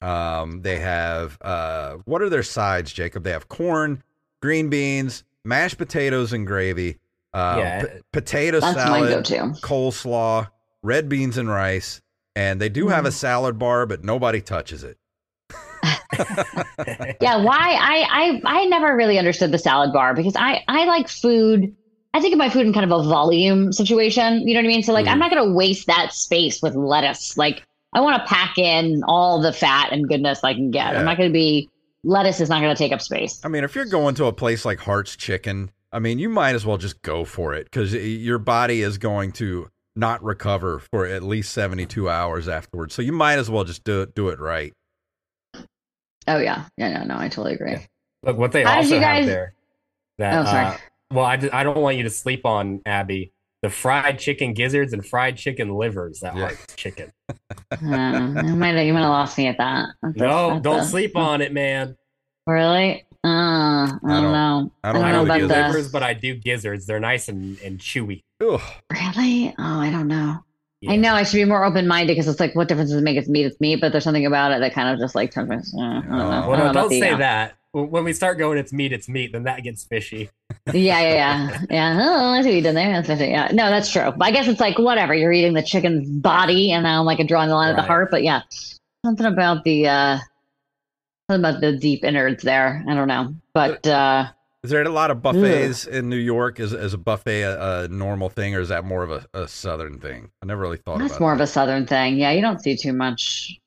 Um, they have uh, what are their sides, Jacob? They have corn, green beans, mashed potatoes and gravy, uh, Yeah. p- potato That's salad, coleslaw, red beans and rice, and they do have a Mm. salad bar, but nobody touches it. Yeah, why? I, I I never really understood the salad bar because I I like food. I think of my food in kind of a volume situation. You know what I mean? So like, I'm Mhm. not going to waste that space with lettuce. Like, I want to pack in all the fat and goodness I can get. Yeah. I'm not going to be lettuce is not going to take up space. I mean, if you're going to a place like Hart's Chicken, I mean, you might as well just go for it because your body is going to not recover for at least 72 hours afterwards. So you might as well just do it, do it right. Oh yeah, yeah, no, no, I totally agree. Look, what they How also you guys- have there. That, Oh, sorry. uh, well, I, I don't want you to sleep on, Abby. The fried chicken gizzards and fried chicken livers that Yeah. are chicken. Uh, you might you might have lost me at that. That's No, that's don't a- sleep on it, man. Really? Uh, I don't, don't- know. I don't I know don't the do about gizzards. livers, but I do gizzards. They're nice and, and chewy. Ugh. Really? Oh, I don't know. Yeah. I know I should be more open minded because it's like, what difference does it make? It's meat, it's meat. But there's something about it that kind of just like, turns me- uh, I don't know. Well, I don't don't about the, say uh, that. When we start going, it's meat, it's meat, then that gets fishy. Yeah, yeah, yeah, yeah. Oh, I see what you did there. That's fishy. Yeah, no, that's true. But I guess it's like whatever. You're eating the chicken's body, and I'm like drawing the line at the heart. But yeah, something about the uh, something about the deep innards there. I don't know, but uh, Is there a lot of buffets in New York? Is, is a buffet a, a normal thing or is that more of a, a southern thing? I never really thought That's more that. of a southern thing. Yeah, you don't see too much.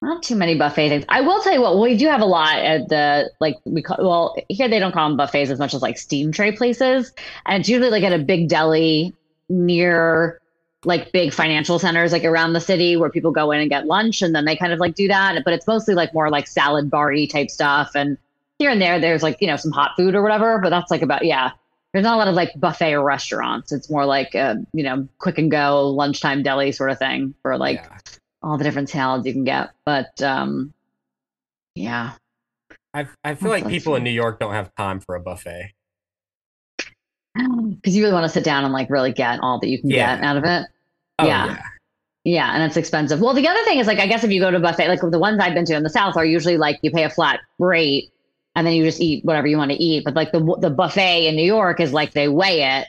Not too many buffet things. I will tell you what, we do have a lot at the like we call well here they don't call them buffets as much as like steam tray places, and it's usually like at a big deli near like big financial centers like around the city where people go in and get lunch and then they kind of like do that. But it's mostly like more like salad bar type stuff, and here and there there's like you know some hot food or whatever. But that's like about yeah. There's not a lot of like buffet or restaurants. It's more like a, you know, quick and go lunchtime deli sort of thing for like Yeah. all the different salads you can get. But um yeah. I, I feel like That's people in. New York don't have time for a buffet. Because you really want to sit down and like really get all that you can Yeah. get out of it. Oh, Yeah. Yeah, and it's expensive. Well, the other thing is like I guess if you go to a buffet, like the ones I've been to in the South are usually like you pay a flat rate and then you just eat whatever you want to eat. But like the the buffet in New York is like they weigh it,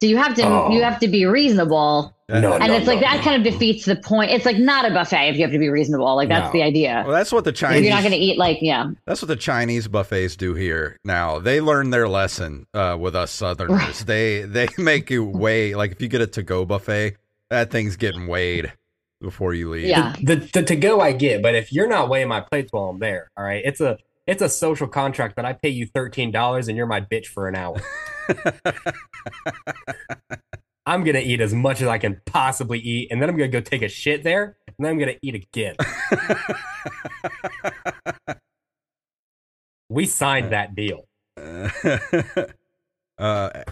so you have to Oh. you have to be reasonable, No, and no, it's like no, that no. kind of defeats the point. It's like not a buffet if you have to be reasonable. Like that's No. the idea. Well, that's what the If Chinese. you're not going to eat like yeah, That's what the Chinese buffets do here. Now they learn their lesson uh, with us Southerners. they they make you weigh like if you get a to go buffet, that thing's getting weighed before you leave. Yeah. The, the to go I get, but if you're not weighing my plates while I'm there, all right, it's a it's a social contract that I pay you thirteen dollars and you're my bitch for an hour. I'm gonna eat as much as I can possibly eat, and then I'm gonna go take a shit there, and then I'm gonna eat again. We signed that deal. uh,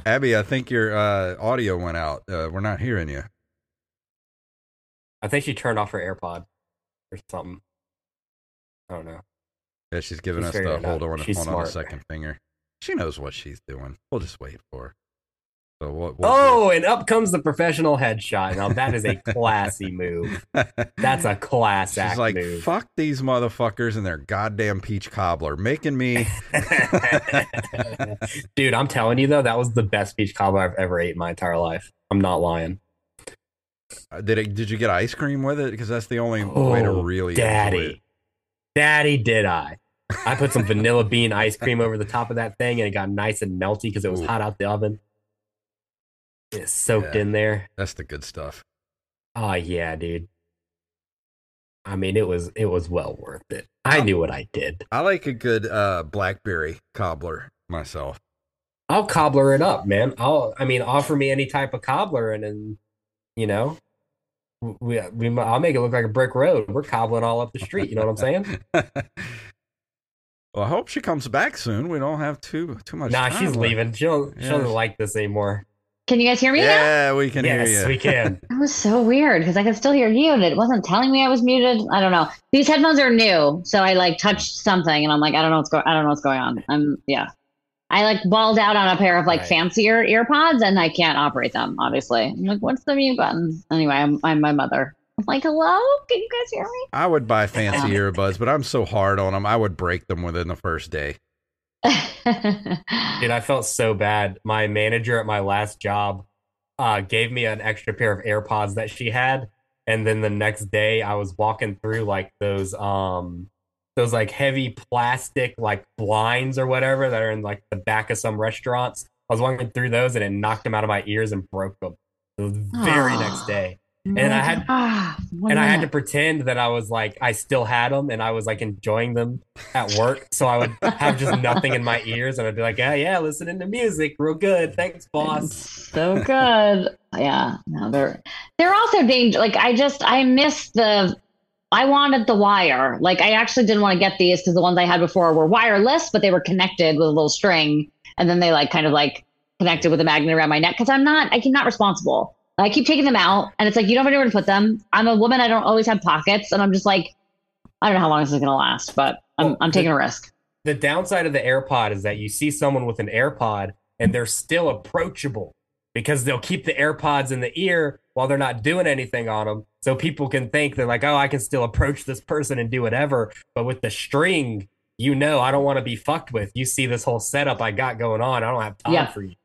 Abby, I think your uh, audio went out. Uh, we're not hearing you. I think she turned off her AirPod or something. I don't know. Yeah, she's giving She's us the hold on, She's hold on a second finger. She knows what she's doing. We'll just wait for her. So what? we'll Oh, and up comes the professional headshot. Now that is a classy move. That's a class She's act like, move. fuck these motherfuckers and their goddamn peach cobbler, making me. Dude, I'm telling you though, that was the best peach cobbler I've ever ate in my entire life. I'm not lying. Uh, Did it? Did you get ice cream with it? Because that's the only way to Oh, really. Daddy. Daddy, did I? I put some vanilla bean ice cream over the top of that thing and it got nice and melty because it was Ooh. hot out the oven. It soaked Yeah. in there. That's the good stuff. Oh yeah, dude. I mean, it was it was well worth it. I knew what I did. I like a good uh, blackberry cobbler myself. I'll cobbler it up, man. I'll I mean, offer me any type of cobbler and then you know, we, we I'll make it look like a brick road. We're cobbling all up the street. You know what I'm saying? well, I hope she comes back soon. We don't have too too much. Nah, she's left. leaving. She don't, she doesn't like this anymore. Can you guys hear me now? Yeah, we can yes, hear you. we can. That was so weird because I could still hear you and it wasn't telling me I was muted. I don't know. These headphones are new, so I like touched something and I'm like, I don't know what's going. I don't know what's going on. I'm yeah. I like balled out on a pair of like Right. fancier earpods and I can't operate them. Obviously, I'm like, what's the mute button? Anyway, I'm I'm my mother. I'm like, hello, can you guys hear me? I would buy fancy earbuds, but I'm so hard on them. I would break them within the first day. Dude, I felt so bad. My manager at my last job uh, gave me an extra pair of AirPods that she had, and then the next day I was walking through like those um those like heavy plastic like blinds or whatever that are in like the back of some restaurants. I was walking through those and it knocked them out of my ears and broke them the very next day. And I had- Ah, and I had to pretend that I was like I still had them and I was like enjoying them at work. So I would have just nothing in my ears and I'd be like, yeah, yeah, listening to music, real good, thanks, boss. so good. Yeah, no, they're they're also dangerous. Like I just I miss the. I wanted the wire. Like I actually didn't want to get these because the ones I had before were wireless, but they were connected with a little string, and then they like kind of like connected with a magnet around my neck. Because I'm not, I'm not responsible. I keep taking them out, and it's like you don't know where to put them. I'm a woman. I don't always have pockets, and I'm just like, I don't know how long this is gonna last, but I'm Well, I'm taking a risk. The downside of the AirPod is that you see someone with an AirPod and they're still approachable because they'll keep the AirPods in the ear while they're not doing anything on them. So people can think they're like, oh, I can still approach this person and do whatever. But with the string, you know, I don't want to be fucked with. You see this whole setup I got going on. I don't have time Yeah. for you.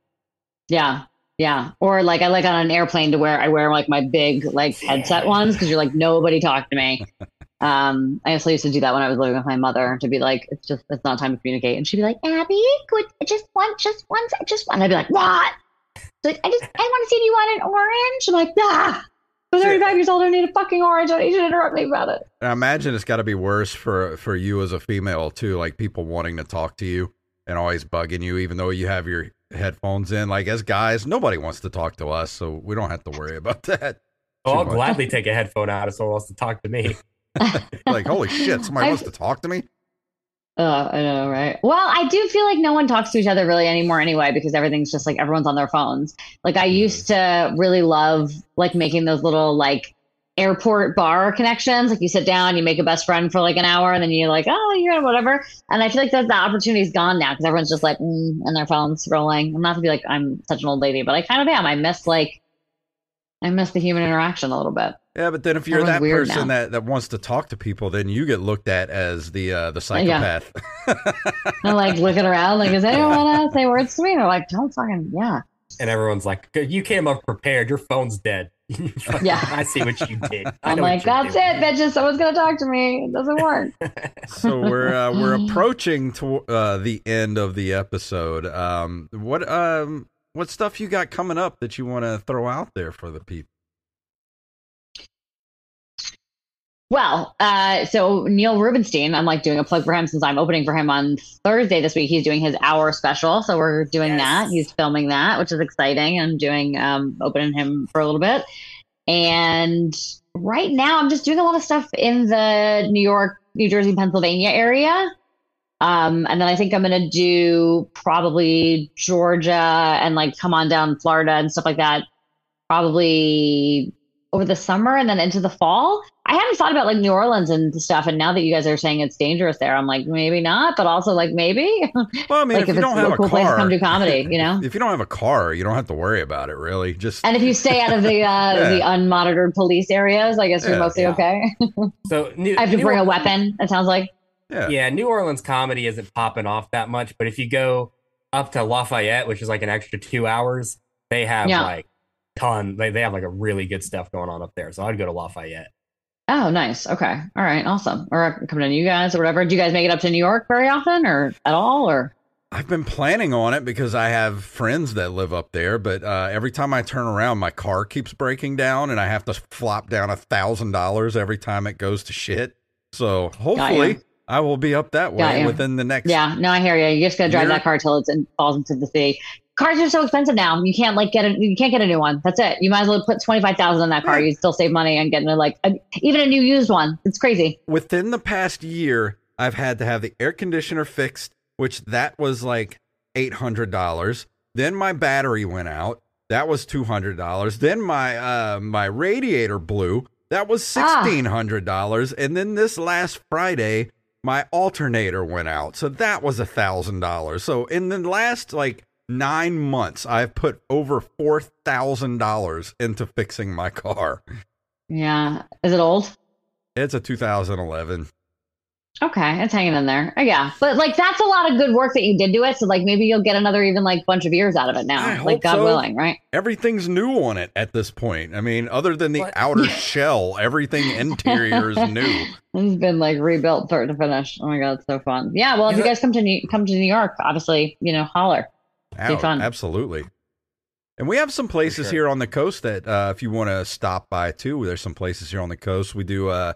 Yeah. Yeah. Or like I like on an airplane to wear I wear like my big like headset ones because you're like nobody talk to me. Um, I also used to do that when I was living with my mother to be like, it's just it's not time to communicate, and she'd be like, Abby, could just one, just one, just one. I'd be like, what? She's like, I just I want to see. if you want an orange? I'm like, ah. I'm 35 years old. I need a fucking orange. I don't need you to interrupt me about it. And I imagine it's got to be worse for for you as a female too, like people wanting to talk to you and always bugging you, even though you have your headphones in. Like as guys, nobody wants to talk to us, so we don't have to worry about that. Oh, I'll much. gladly take a headphone out if someone wants to talk to me. like, holy shit, somebody I've- wants to talk to me. Uh, I know, right? Well, I do feel like no one talks to each other really anymore anyway because everything's just like everyone's on their phones. Like I used to really love like making those little like airport bar connections. Like you sit down, you make a best friend for like an hour, and then you're like, oh, you're whatever. And I feel like that the opportunity's gone now because everyone's just like mm, on their phones scrolling. I'm not to be like I'm such an old lady, but I kind of am. I miss like I miss the human interaction a little bit. Yeah, but then if you're that Everyone's weird person now. that, that wants to talk to people, then you get looked at as the uh, the psychopath. I'm like looking around, like, is anyone want to say words to me? And they're like, don't fucking yeah. And everyone's like, you came up prepared. Your phone's dead. Yeah. I see what you did. I I'm like, what you're that's it, doing." bitches. Someone's gonna talk to me. It doesn't work. so we're uh, we're approaching to uh, the end of the episode. Um, what um what stuff you got coming up that you want to throw out there for the people? Well, uh, so Neil Rubenstein, I'm like doing a plug for him since I'm opening for him on Thursday this week. He's doing his hour special, so we're doing Yes. that. He's filming that, which is exciting. I'm doing um, opening him for a little bit, and right now I'm just doing a lot of stuff in the New York, New Jersey, Pennsylvania area. Um, and then I think I'm gonna do probably Georgia and like come on down Florida and stuff like that. Probably over the summer and then into the fall. I hadn't thought about like New Orleans and stuff, and now that you guys are saying it's dangerous there, I'm like maybe not, but also like maybe. Well, I mean, like if, if, you don't have a a cool place to car, come do comedy, you know. if you don't have a car, you don't have to worry about it. Really, just and if you stay out of the uh, Yeah. the unmonitored police areas, I guess you're Yeah. mostly Yeah. okay. So New, I have to New bring a weapon. It sounds like. yeah. Yeah, New Orleans comedy isn't popping off that much, but if you go up to Lafayette, which is like an extra two hours, they have Yeah. like ton. They they have like a really good stuff going on up there. So I'd go to Lafayette. Oh, nice. Okay. All right. Awesome. Or coming to you guys or whatever. Do you guys make it up to New York very often or at all? Or I've been planning on it because I have friends that live up there, but uh, every time I turn around, my car keeps breaking down, and I have to flop down a thousand dollars every time it goes to shit. So hopefully, I will be up that way within the next. yeah, no, I hear you. You just gotta drive You're- that car till it's in, falls into the sea. Cars are so expensive now. You can't like get a you can't get a new one. That's it. You might as well put twenty five thousand in that car. You still save money on getting a, like a, even a new used one. It's crazy. Within the past year, I've had to have the air conditioner fixed, which that was like eight hundred dollars. Then my battery went out. That was two hundred dollars. Then my uh, my radiator blew. That was Ah. sixteen hundred dollars. And then this last Friday, my alternator went out. So that was a thousand dollars. So in the last like nine months, I've put over four thousand dollars into fixing my car. Yeah. Is it old? It's a 2011. Okay, it's hanging in there. Oh, yeah, but like that's a lot of good work that you did to it. So like maybe you'll get another even like bunch of years out of it now. I like God so. willing, right? Everything's new on it at this point. I mean, other than the What? outer shell, everything interior is new. It's been like rebuilt start to finish. Oh my god, it's so fun. Yeah, well, if you guys come to New come to New York, obviously, you know, holler. Fun. Absolutely. And we have some places sure. here on the coast that uh, if you want to stop by too, there's some places here on the coast. We do uh,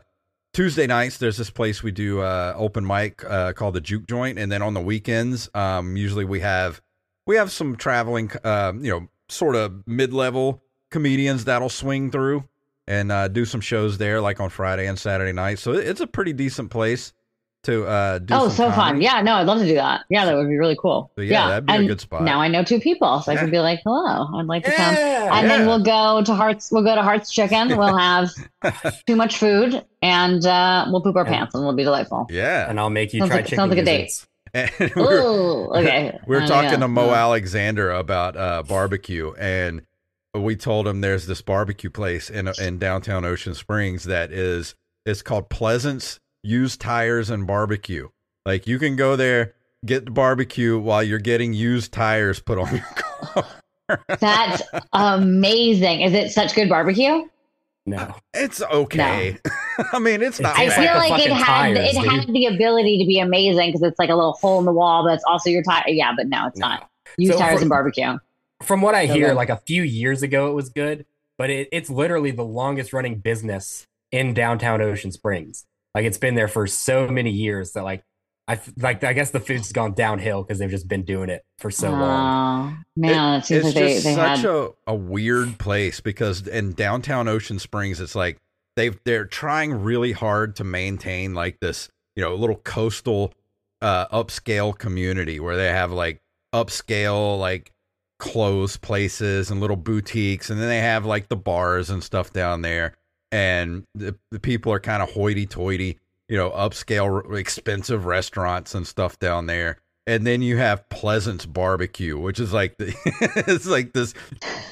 Tuesday nights. There's this place we do uh, open mic uh, called the Juke Joint, and then on the weekends, um, usually we have we have some traveling, uh, you know, sort of mid level comedians that'll swing through and uh, do some shows there, like on Friday and Saturday night. So it's a pretty decent place to uh, do. oh, some so fun. Yeah, no, I'd love to do that. Yeah, that would be really cool. So, yeah, that'd be a good spot. Now I know two people, so I Yeah. can be like, hello, I'd like to come. Yeah. And then we'll go to Hart's. We'll go to Hart's Chicken. We'll have too much food, and uh, we'll poop our And- pants, and it'll be delightful. Yeah. and I'll make you Sounds try like- chicken sounds like a date. And we were- Ooh, okay. we were Uh, talking yeah. to Mo Alexander about uh, barbecue, and we told him there's this barbecue place in in downtown Ocean Springs that is it's called Pleasant's Used Tires and Barbecue. Like you can go there, get the barbecue while you're getting used tires put on your car. That's amazing. Is it such good barbecue? No. Uh, it's okay. I mean, it's not. It I feel like like, it had tires, it dude. had the ability to be amazing because it's like a little hole in the wall, but it's also your tire. Yeah, but no, it's No. not. Use So tires for- and barbecue. From what I So hear, good. like a few years ago, it was good, but it, it's literally the longest running business in downtown Ocean Springs. Like it's been there for so many years that like I f- like I guess the food's gone downhill because they've just been doing it for so long. Oh man, it, seems it's like they, just they such had. a, a weird place because in downtown Ocean Springs, it's like they've they're trying really hard to maintain like this, you know, little coastal uh upscale community where they have like upscale like clothes places and little boutiques and then they have like the bars and stuff down there and the, the people are kind of hoity-toity you know upscale expensive restaurants and stuff down there and then you have Pleasant's Barbecue, which is like the, it's like this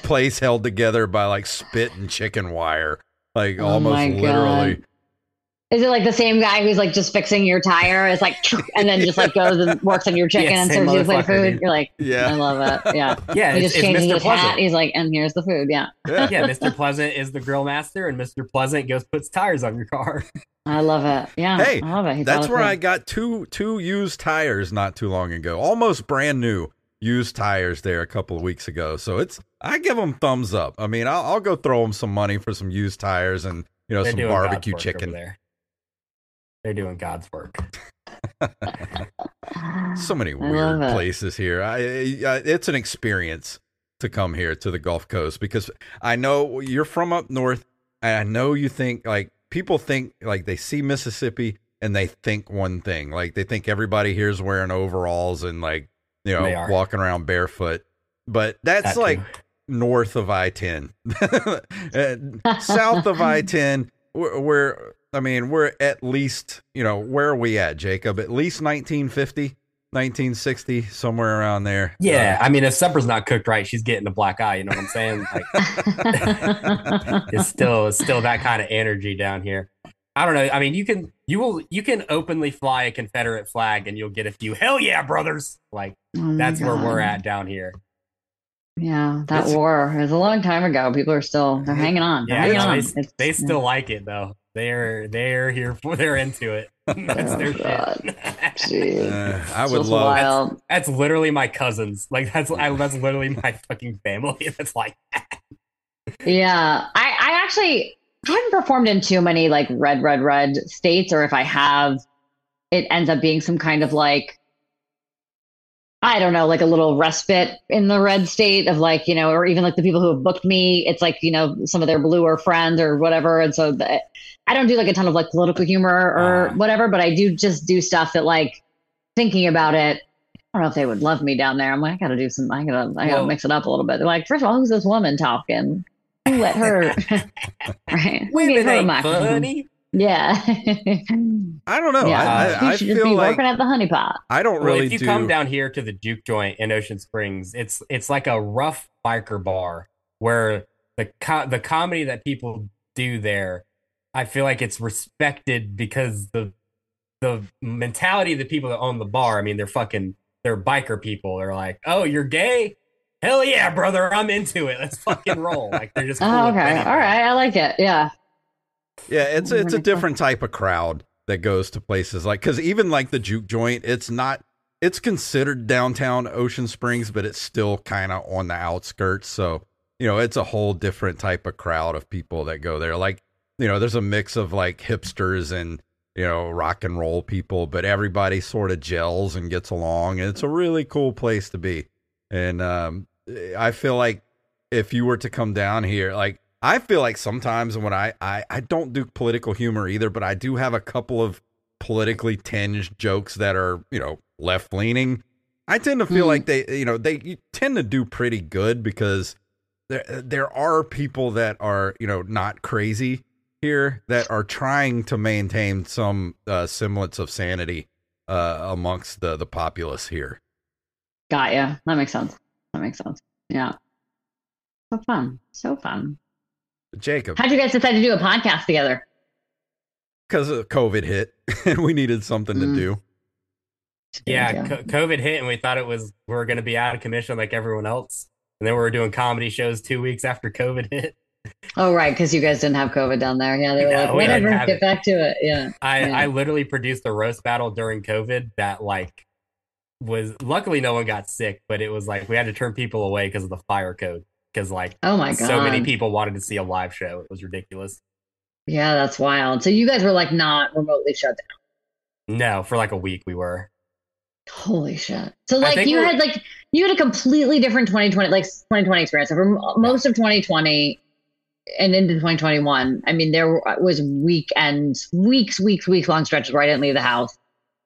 place held together by like spit and chicken wire, like Oh almost literally. Is it like the same guy who's like just fixing your tire? It's like, and then just like goes and works on your chicken Yeah, and serves you plate food. dude. You're like, yeah, I love it. Yeah. Yeah, He it's, just it's changes Mr. his hat. Pleasant. He's like, and here's the food. Yeah. yeah. yeah, Mr. Pleasant is the grill master, and Mr. Pleasant goes puts tires on your car. I love it. Yeah. Hey, I love it. He That's where of I got two two used tires not too long ago, almost brand new used tires there a couple of weeks ago. So it's I give them thumbs up. I mean, I'll, I'll go throw them some money for some used tires and you know They're some barbecue chicken. there. They're doing God's work. so many weird places here. I, I, it's an experience to come here to the Gulf Coast because I know you're from up north, and I know you think like people think like they see Mississippi and they think one thing, like they think everybody here's wearing overalls and like you know walking around barefoot, but that's That like too. north of I ten, south of I ten. We're, we're, I mean, we're at least, you know, where are we at, Jacob? At least 1950, 1960, somewhere around there. Yeah, uh, I mean, if supper's not cooked right, she's getting a black eye. You know what I'm saying? Like, it's still it's still that kind of energy down here. I don't know. I mean, you can you will you can openly fly a Confederate flag and you'll get a few hell yeah brothers. Like Oh my that's where we're at down here. Yeah, that It's- war it was a long time ago. People are still they're hanging on. They're Yeah, hanging on. they, they still like it though. They're they're here for they're into it. That's Oh, their God. shit. Uh, I would just love. wild. that's literally my cousins. Like that's I, that's literally my fucking family. That's like Yeah, I, I actually haven't performed in too many like red, red, red states, or if I have, it ends up being some kind of like I don't know, like a little respite in the red state of like, you know, or even like the people who have booked me, it's like, you know, some of their bluer friends or whatever. And so the, I don't do like a ton of like political humor or Ah. whatever, but I do just do stuff that like thinking about it. I don't know if they would love me down there. I'm like, I gotta do some, I gotta, I gotta Well- mix it up a little bit. They're like, first of all, who's this woman talking? Who let her? right. Women a ain't microphone? funny. Yeah. I don't know. yeah. I, I, I you should just feel be like working at the honeypot. I don't Well, really if you do. come down here to the Juke Joint in Ocean Springs, it's it's like a rough biker bar where the co- the comedy that people do there, I feel like it's respected because the the mentality of the people that own the bar. I mean, they're fucking they're biker people. They're like, oh, you're gay. Hell yeah, brother! I'm into it. Let's fucking roll. Like they're just oh, cool Oh, okay. All right. I like it. Yeah. Yeah, it's it's a different type of crowd that goes to places like because even like the juke joint, it's not. It's considered downtown Ocean Springs, but it's still kind of on the outskirts. So you know, it's a whole different type of crowd of people that go there. Like you know, there's a mix of like hipsters and you know rock and roll people, but everybody sort of gels and gets along, and it's a really cool place to be. And um, I feel like if you were to come down here, like I feel like sometimes when I, I I don't do political humor either, but I do have a couple of politically tinged jokes that are you know left leaning. I tend to feel Hmm. like they you know they tend to do pretty good because there there are people that are you know not crazy here that are trying to maintain some uh, semblance of sanity uh, amongst the the populace here. Got ya. That makes sense. That makes sense. Yeah. So fun. So fun. Jacob, How'd you guys decide to do a podcast together? because COVID hit and we needed something to Mm. do. Yeah, co- COVID hit, and we thought it was we are going to be out of commission like everyone else, and then we were doing comedy shows two weeks after COVID hit. Oh, right. Because you guys didn't have COVID down there. Yeah. They were No, like, we whatever. have Get it. back to it. Yeah. I Yeah. I literally produced a roast battle during COVID that like was luckily no one got sick, but it was like we had to turn people away because of the fire code because like Oh, my God. so many people wanted to see a live show. It was ridiculous. Yeah. That's wild. So you guys were like not remotely shut down. No, for like a week we were. Holy shit. So like you had like you had a completely different 2020 like 2020 experience. So for m- most of 2020 and into 2021, I mean there was weekends, weeks, weeks, weeks long stretches where I didn't leave the house.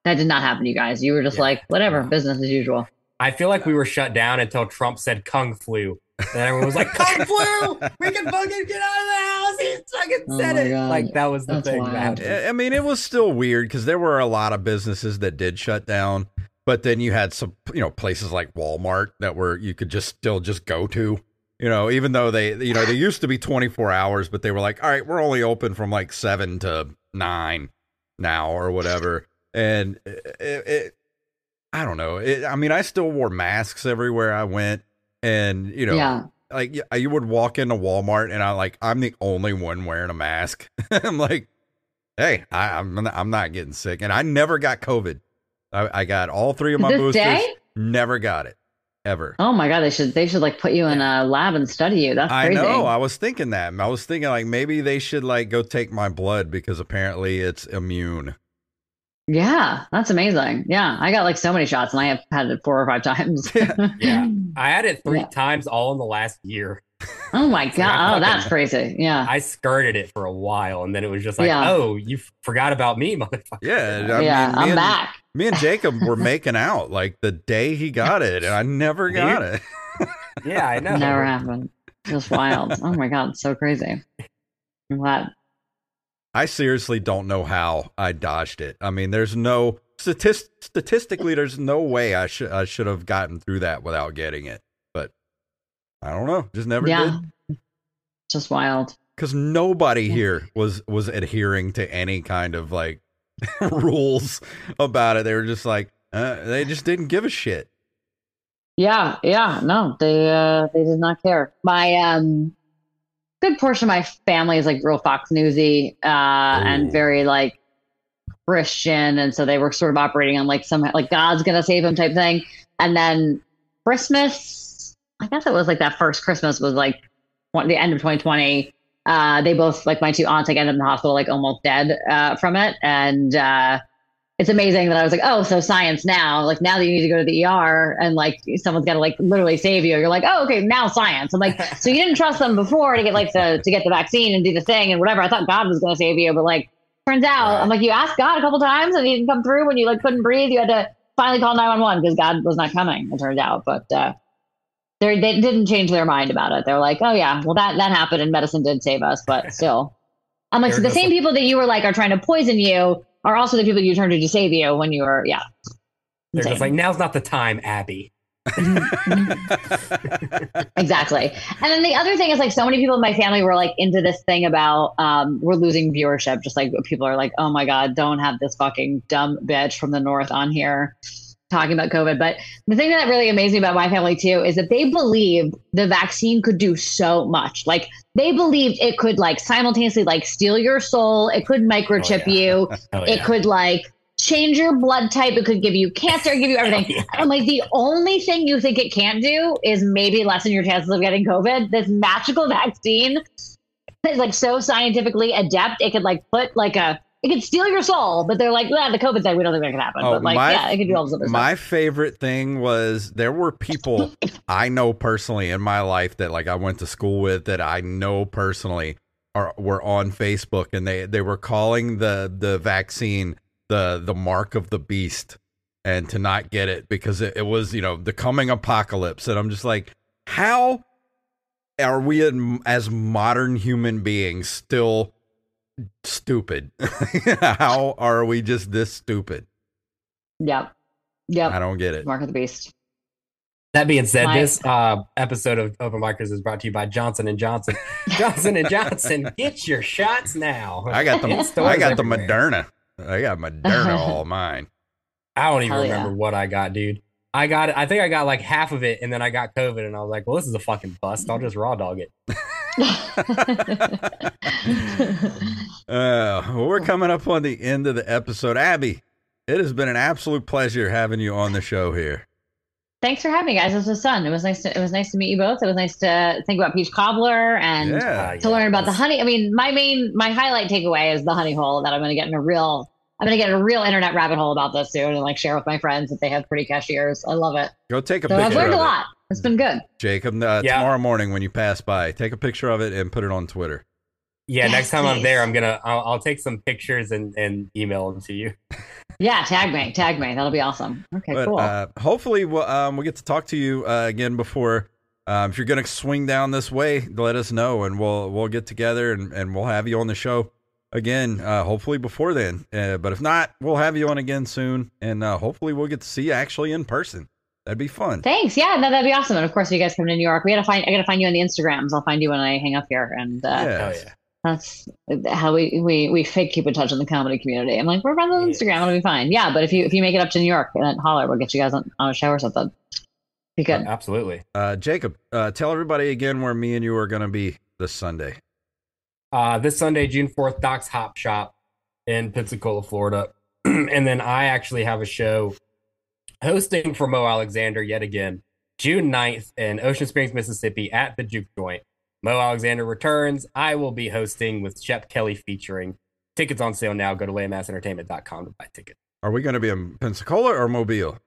That did not happen to you guys. You were just Yeah. like whatever, business as usual. I feel like we were shut down until Trump said Kung flu. And everyone was like, Kung flu! We can fucking get out of the house! He fucking Oh said it! God. Like that was the That's thing wild. that happened. I I mean, it was still weird because there were a lot of businesses that did shut down, but then you had some, you know, places like Walmart that were you could just still just go to. You know, even though they, you know, they used to be 24 hours, but they were like, all right, we're only open from like seven to nine now or whatever. And it, it I don't know. It, I mean, I still wore masks everywhere I went. And, you know, yeah. like you would walk into Walmart and I like I'm the only one wearing a mask. I'm like, hey, I, I'm not, I'm not getting sick, and I never got COVID. I, I got all three of my this boosters. day? Never got it ever. Oh my god, they should they should like put you in a lab and study you. That's I crazy. know. I was thinking that. I was thinking like maybe they should like go take my blood because apparently it's immune. Yeah, that's amazing. Yeah, I got like so many shots, and I have had it four or five times. Yeah. I had it three Yeah. times all in the last year. Oh my I god! Oh, that's crazy. Yeah. I skirted it for a while, and then it was just like, Yeah. oh, you forgot about me, motherfucker. Yeah, I yeah, mean, I'm and, back. Me and Jacob were making out like the day he got it, and I never got it. Yeah, I know. Never happened. Just wild. oh my god, so crazy. I'm glad. I seriously don't know how I dodged it. I mean, there's no statist- statistically, there's no way I should I should have gotten through that without getting it. But I don't know, just never yeah. did. Just wild. Because nobody Yeah. here was was adhering to any kind of like rules about it. They were just like uh, they just didn't give a shit. Yeah, yeah. No, they uh they did not care. My um good portion of my family is like real Fox Newsy uh Ooh. and very like Christian, and so they were sort of operating on like some like God's gonna save him type thing. And then Christmas, I guess it was like that first Christmas was like the end of 2020. Uh, they both like my two aunts like ended up in the hospital like almost dead uh, from it, and uh, it's amazing that I was like, oh, so science now. Like now that you need to go to the ER and like someone's got to like literally save you. You're like, oh, okay, now science. I'm like, so you didn't trust them before to get like the to get the vaccine and do the thing and whatever. I thought God was going to save you, but like turns out, right. I'm like, you asked God a couple times and he didn't come through when you like couldn't breathe. You had to finally call 911 because God was not coming. It turned out, but uh, they they didn't change their mind about it. They're like, oh yeah, well that that happened and medicine did save us, but still. I'm like, so the same people that you were like are trying to poison you are also the people you turn to to save you when you were, yeah. They're just like, now's not the time, Abby. exactly. And then the other thing is like so many people in my family were like into this thing about um we're losing viewership. Just like people are like, oh my God, don't have this fucking dumb bitch from the north on here talking about COVID. But the thing that really amazed me about my family too is that they believed the vaccine could do so much. Like they believed it could like simultaneously like steal your soul, it could microchip oh, yeah. you, oh, it could like change your blood type, it could give you cancer, give you oh, everything. oh, yeah. I'm like, the only thing you think it can't do is maybe lessen your chances of getting COVID. This magical vaccine is like so scientifically adept, it could like put like a it could steal your soul, but they're like, yeah, the COVID thing, we don't think that can happen. Oh, but like, my, yeah, it could do all this other stuff. My favorite thing was there were people I know personally in my life that like I went to school with that I know personally are were on Facebook and they they were calling the the vaccine the the mark of the beast and to not get it because it, it was you know the coming apocalypse and I'm just like how are we as modern human beings still stupid. How are we just this stupid? Yep. Yep. I don't get it. Mark of the Beast. That being said, My, this uh, episode of Open Micers is brought to you by Johnson and Johnson. Johnson and Johnson, get your shots now. I got the I got everywhere. the Moderna. I got Moderna all mine. I don't even Hell remember yeah. what I got, dude. I got it. I think I got like half of it, and then I got COVID, and I was like, "Well, this is a fucking bust. I'll just raw dog it." uh, we're coming up on the end of the episode. Abby, it has been an absolute pleasure having you on the show here. Thanks for having me, guys. This was fun. It was nice. To, it was nice to meet you both. It was nice to think about peach cobbler and yeah, to yeah, learn about the honey. I mean, my main, my highlight takeaway is the honey hole that I'm going to get in a real. I'm going to get a real internet rabbit hole about this soon and like share with my friends that they have pretty cashiers. I love it. Go take a so picture. I've learned a lot. It's been good. Jacob, uh, yeah. tomorrow morning when you pass by, take a picture of it and put it on Twitter. Yeah, yes, next time please. I'm there, I'm gonna I'll, I'll, take some pictures and and email them to you. Yeah, tag me, tag me. That'll be awesome. Okay, but, cool. Uh, hopefully, we'll um, we'll get to talk to you uh, again before. Um, if you're gonna swing down this way, let us know, and we'll we'll get together and, and we'll have you on the show again. Uh, hopefully before then, uh, but if not, we'll have you on again soon, and uh, hopefully we'll get to see you actually in person. That'd be fun. Thanks. Yeah, no, that'd be awesome. And of course, if you guys come to New York, we gotta find. I gotta find you on the Instagrams. I'll find you when I hang up here. And uh, yeah. yeah. That's how we, we we fake keep in touch in the comedy community. I'm like, we're friends on Instagram, it'll be fine. Yeah, but if you if you make it up to New York, then holler, we'll get you guys on, on a show or something. Be good. Uh, absolutely. Uh, Jacob, uh, tell everybody again where me and you are going to be this Sunday. Uh, this Sunday, June 4th, Doc's Hop Shop in Pensacola, Florida. and then I actually have a show hosting for Mo Alexander yet again, June 9th in Ocean Springs, Mississippi at the Juke Joint. Mo Alexander returns. I will be hosting with Shep Kelly featuring. Tickets on sale now. Go to landmassentertainment.com to buy tickets. Are we going to be in Pensacola or Mobile?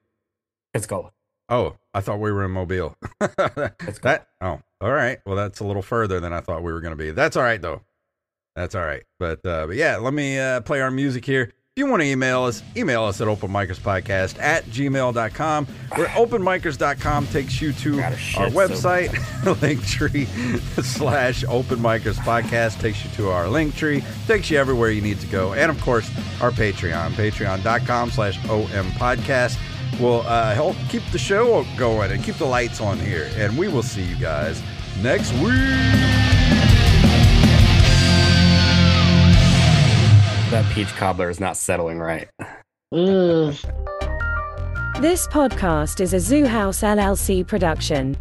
Pensacola. Oh, I thought we were in Mobile. that oh, all right. Well, that's a little further than I thought we were going to be. That's all right though. That's all right. But uh, but yeah, let me uh, play our music here. If you want to email us, email us at openmicerspodcast at gmail.com. Where openmicers.com takes you to our website, so linktree slash openmicerspodcast takes you to our link tree, takes you everywhere you need to go. And of course, our Patreon, patreon.com slash ompodcast will uh, help keep the show going and keep the lights on here. And we will see you guys next week. That peach cobbler is not settling right. Mm. This podcast is a Zoo House LLC production.